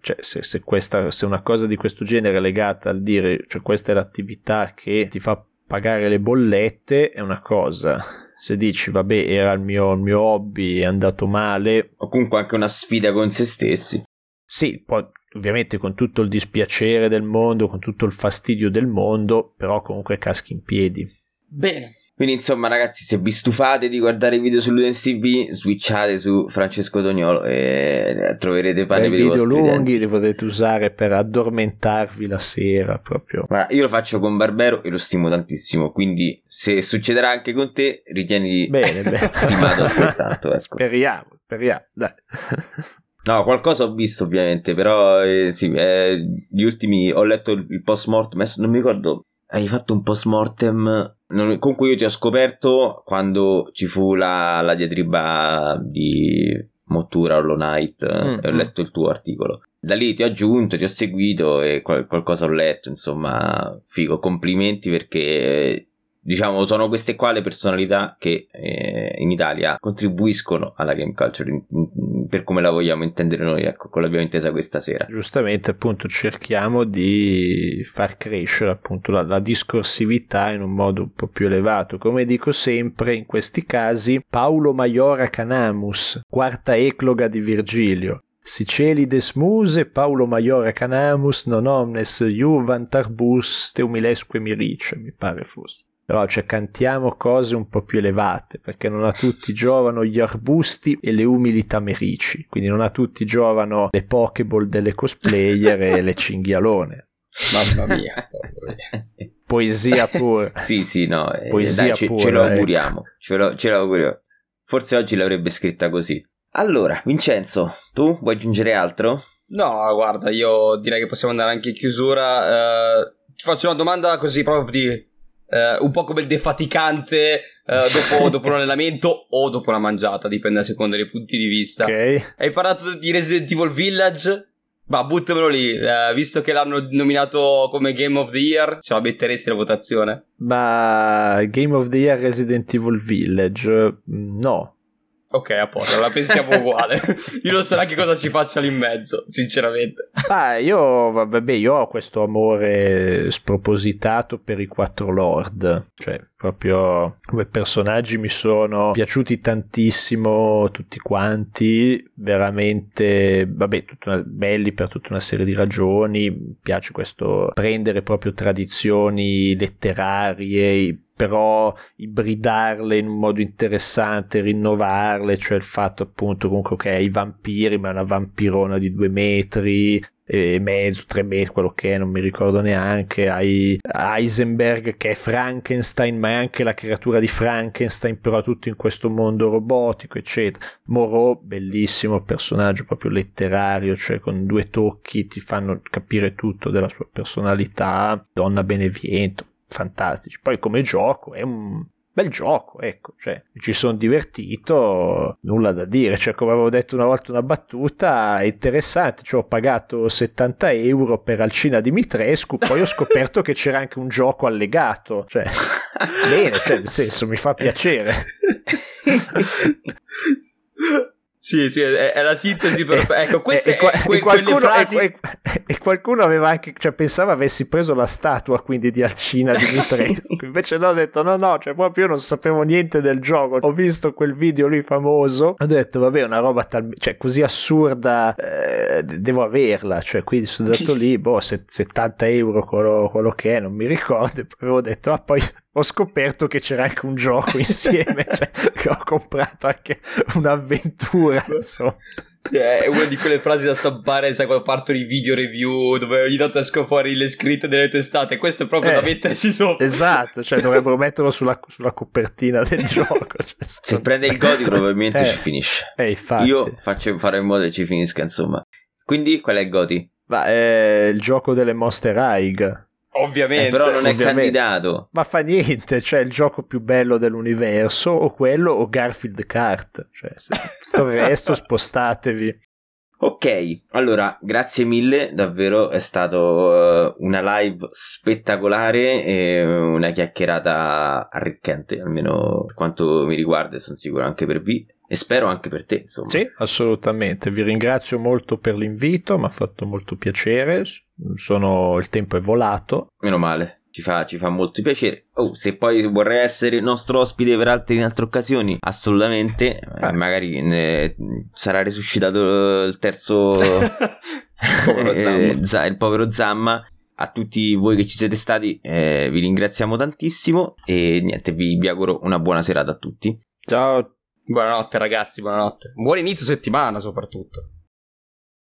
Speaker 1: cioè, se, se, questa, se una cosa di questo genere è legata al dire, cioè questa è l'attività che ti fa pagare le bollette, è una cosa. Se dici, vabbè, era il mio, il mio hobby, è andato male.
Speaker 3: O comunque anche una sfida con se stessi.
Speaker 1: Sì, poi ovviamente con tutto il dispiacere del mondo, con tutto il fastidio del mondo, però comunque caschi in piedi.
Speaker 4: Bene,
Speaker 3: quindi insomma ragazzi se vi stufate di guardare i video su Ludens TV switchate su Francesco Tognolo e troverete pane per i
Speaker 1: video lunghi li potete usare per addormentarvi la sera proprio.
Speaker 3: Guarda, io lo faccio con Barbero e lo stimo tantissimo quindi se succederà anche con te ritieni bene, bene. stimato altrettanto.
Speaker 1: Eh, speriamo, speriamo, dai.
Speaker 3: No, qualcosa ho visto ovviamente, però eh, sì, eh, gli ultimi ho letto il post mortem, non mi ricordo hai fatto un post mortem con cui io ti ho scoperto quando ci fu la, la diatriba di Mottura Hollow Knight mm, e ho mm. letto il tuo articolo. Da lì ti ho aggiunto, ti ho seguito e qual- qualcosa ho letto, insomma, figo, complimenti perché diciamo, sono queste qua le personalità che eh, in Italia contribuiscono alla game culture in, in, per come la vogliamo intendere noi, ecco, come l'abbiamo intesa questa sera.
Speaker 1: Giustamente, appunto, cerchiamo di far crescere appunto la, la discorsività in un modo un po' più elevato. Come dico sempre, in questi casi, Paolo Maiora Canamus, quarta ecloga di Virgilio. Sicelides muse, Paulo Maiora Canamus, non omnes juvent arbus teumilesque mirice, mi pare fosse però cioè cantiamo cose un po' più elevate perché non a tutti giovano gli arbusti e le umili tamerici. Quindi non a tutti giovano le pokeball delle cosplayer e le cinghialone.
Speaker 4: Mamma mia.
Speaker 1: Poesia pure
Speaker 3: sì sì no eh, poesia dai, pure, ce, lo auguriamo eh. ce, lo, ce lo auguriamo. Forse oggi l'avrebbe scritta così. Allora Vincenzo tu vuoi aggiungere altro?
Speaker 4: no guarda io direi che possiamo andare anche in chiusura. Uh, ti faccio una domanda così proprio di Uh, un po' come il defaticante uh, dopo, dopo, un allenamento o dopo una mangiata, dipende a seconda dei punti di vista.
Speaker 1: Ok.
Speaker 4: Hai parlato di Resident Evil Village? Ma buttamelo lì, uh, visto che l'hanno nominato come Game of the Year, ce la metteresti la votazione?
Speaker 1: Ma Game of the Year Resident Evil Village? Mm, no,
Speaker 4: Ok, a posto, la pensiamo uguale. io non so neanche cosa ci faccia lì in mezzo, sinceramente.
Speaker 1: Ah, io, vabbè, io ho questo amore spropositato per i quattro lord. Cioè, proprio come personaggi mi sono piaciuti tantissimo tutti quanti. Veramente, vabbè, una, belli per tutta una serie di ragioni. Mi piace questo prendere proprio tradizioni letterarie però ibridarle in un modo interessante, rinnovarle, cioè il fatto appunto comunque che okay, i vampiri, ma è una vampirona di due metri e mezzo, tre metri, quello che è, non mi ricordo neanche, hai Heisenberg che è Frankenstein, ma è anche la creatura di Frankenstein, però tutto in questo mondo robotico, eccetera. Moreau, bellissimo personaggio proprio letterario, cioè con due tocchi ti fanno capire tutto della sua personalità, donna beneviento, fantastici. Poi come gioco è un bel gioco, ecco, cioè ci sono divertito, nulla da dire, cioè come avevo detto una volta una battuta, è interessante, cioè ho pagato 70 euro per Alcina Dimitrescu, poi ho scoperto che c'era anche un gioco allegato, cioè bene, cioè nel senso mi fa piacere.
Speaker 4: Sì, sì, è, è la sintesi perfetta. Ecco, queste e,
Speaker 1: e, que, e, qualcuno, frasi... e, e, qualcuno aveva anche, cioè pensava avessi preso la statua quindi di Alcina di Dimitrescu. Invece no, ho detto no, no, cioè proprio io non sapevo niente del gioco. Ho visto quel video lì famoso. Ho detto, vabbè, una roba tal- cioè, così assurda, eh, devo averla. Cioè, quindi sono andato lì, boh, 70 euro quello, quello che è, non mi ricordo. E poi avevo detto, ah, poi ho scoperto che c'era anche un gioco insieme, cioè, che ho comprato anche un'avventura. Insomma.
Speaker 4: Sì, è una di quelle frasi da stampare, sai, quando partono i video review dove ogni tanto escono fuori le scritte delle testate. Questo è proprio eh, da mettersi sopra.
Speaker 1: Esatto, cioè dovrebbero metterlo sulla, sulla copertina del gioco. Cioè,
Speaker 3: Se prende il Godi, probabilmente
Speaker 1: eh,
Speaker 3: ci finisce.
Speaker 1: Eh, infatti.
Speaker 3: Io faccio fare in modo che ci finisca, insomma. Quindi, qual è il Godi?
Speaker 1: Ma è il gioco delle Monster High.
Speaker 4: Ovviamente.
Speaker 3: Eh, però non è ovviamente. candidato.
Speaker 1: Ma fa niente, cioè il gioco più bello dell'universo o quello o Garfield Kart. Cioè, se, tutto il resto spostatevi.
Speaker 3: Ok, allora grazie mille, davvero è stato uh, una live spettacolare e una chiacchierata arricchente, almeno per quanto mi riguarda, sono sicuro anche per V e spero anche per te, insomma.
Speaker 1: Sì, assolutamente. Vi ringrazio molto per l'invito, mi ha fatto molto piacere. Sono... Il tempo è volato.
Speaker 3: Meno male. Ci fa, ci fa, molto piacere. Oh, se poi vorrei essere nostro ospite per altre, in altre occasioni, assolutamente. Eh. Magari ne, sarà resuscitato il terzo. povero eh, il povero Zamma. A tutti voi che ci siete stati, eh, vi ringraziamo tantissimo. E niente, vi, vi auguro una buona serata a tutti.
Speaker 1: Ciao.
Speaker 4: Buonanotte, ragazzi. Buonanotte. Buon inizio settimana, soprattutto.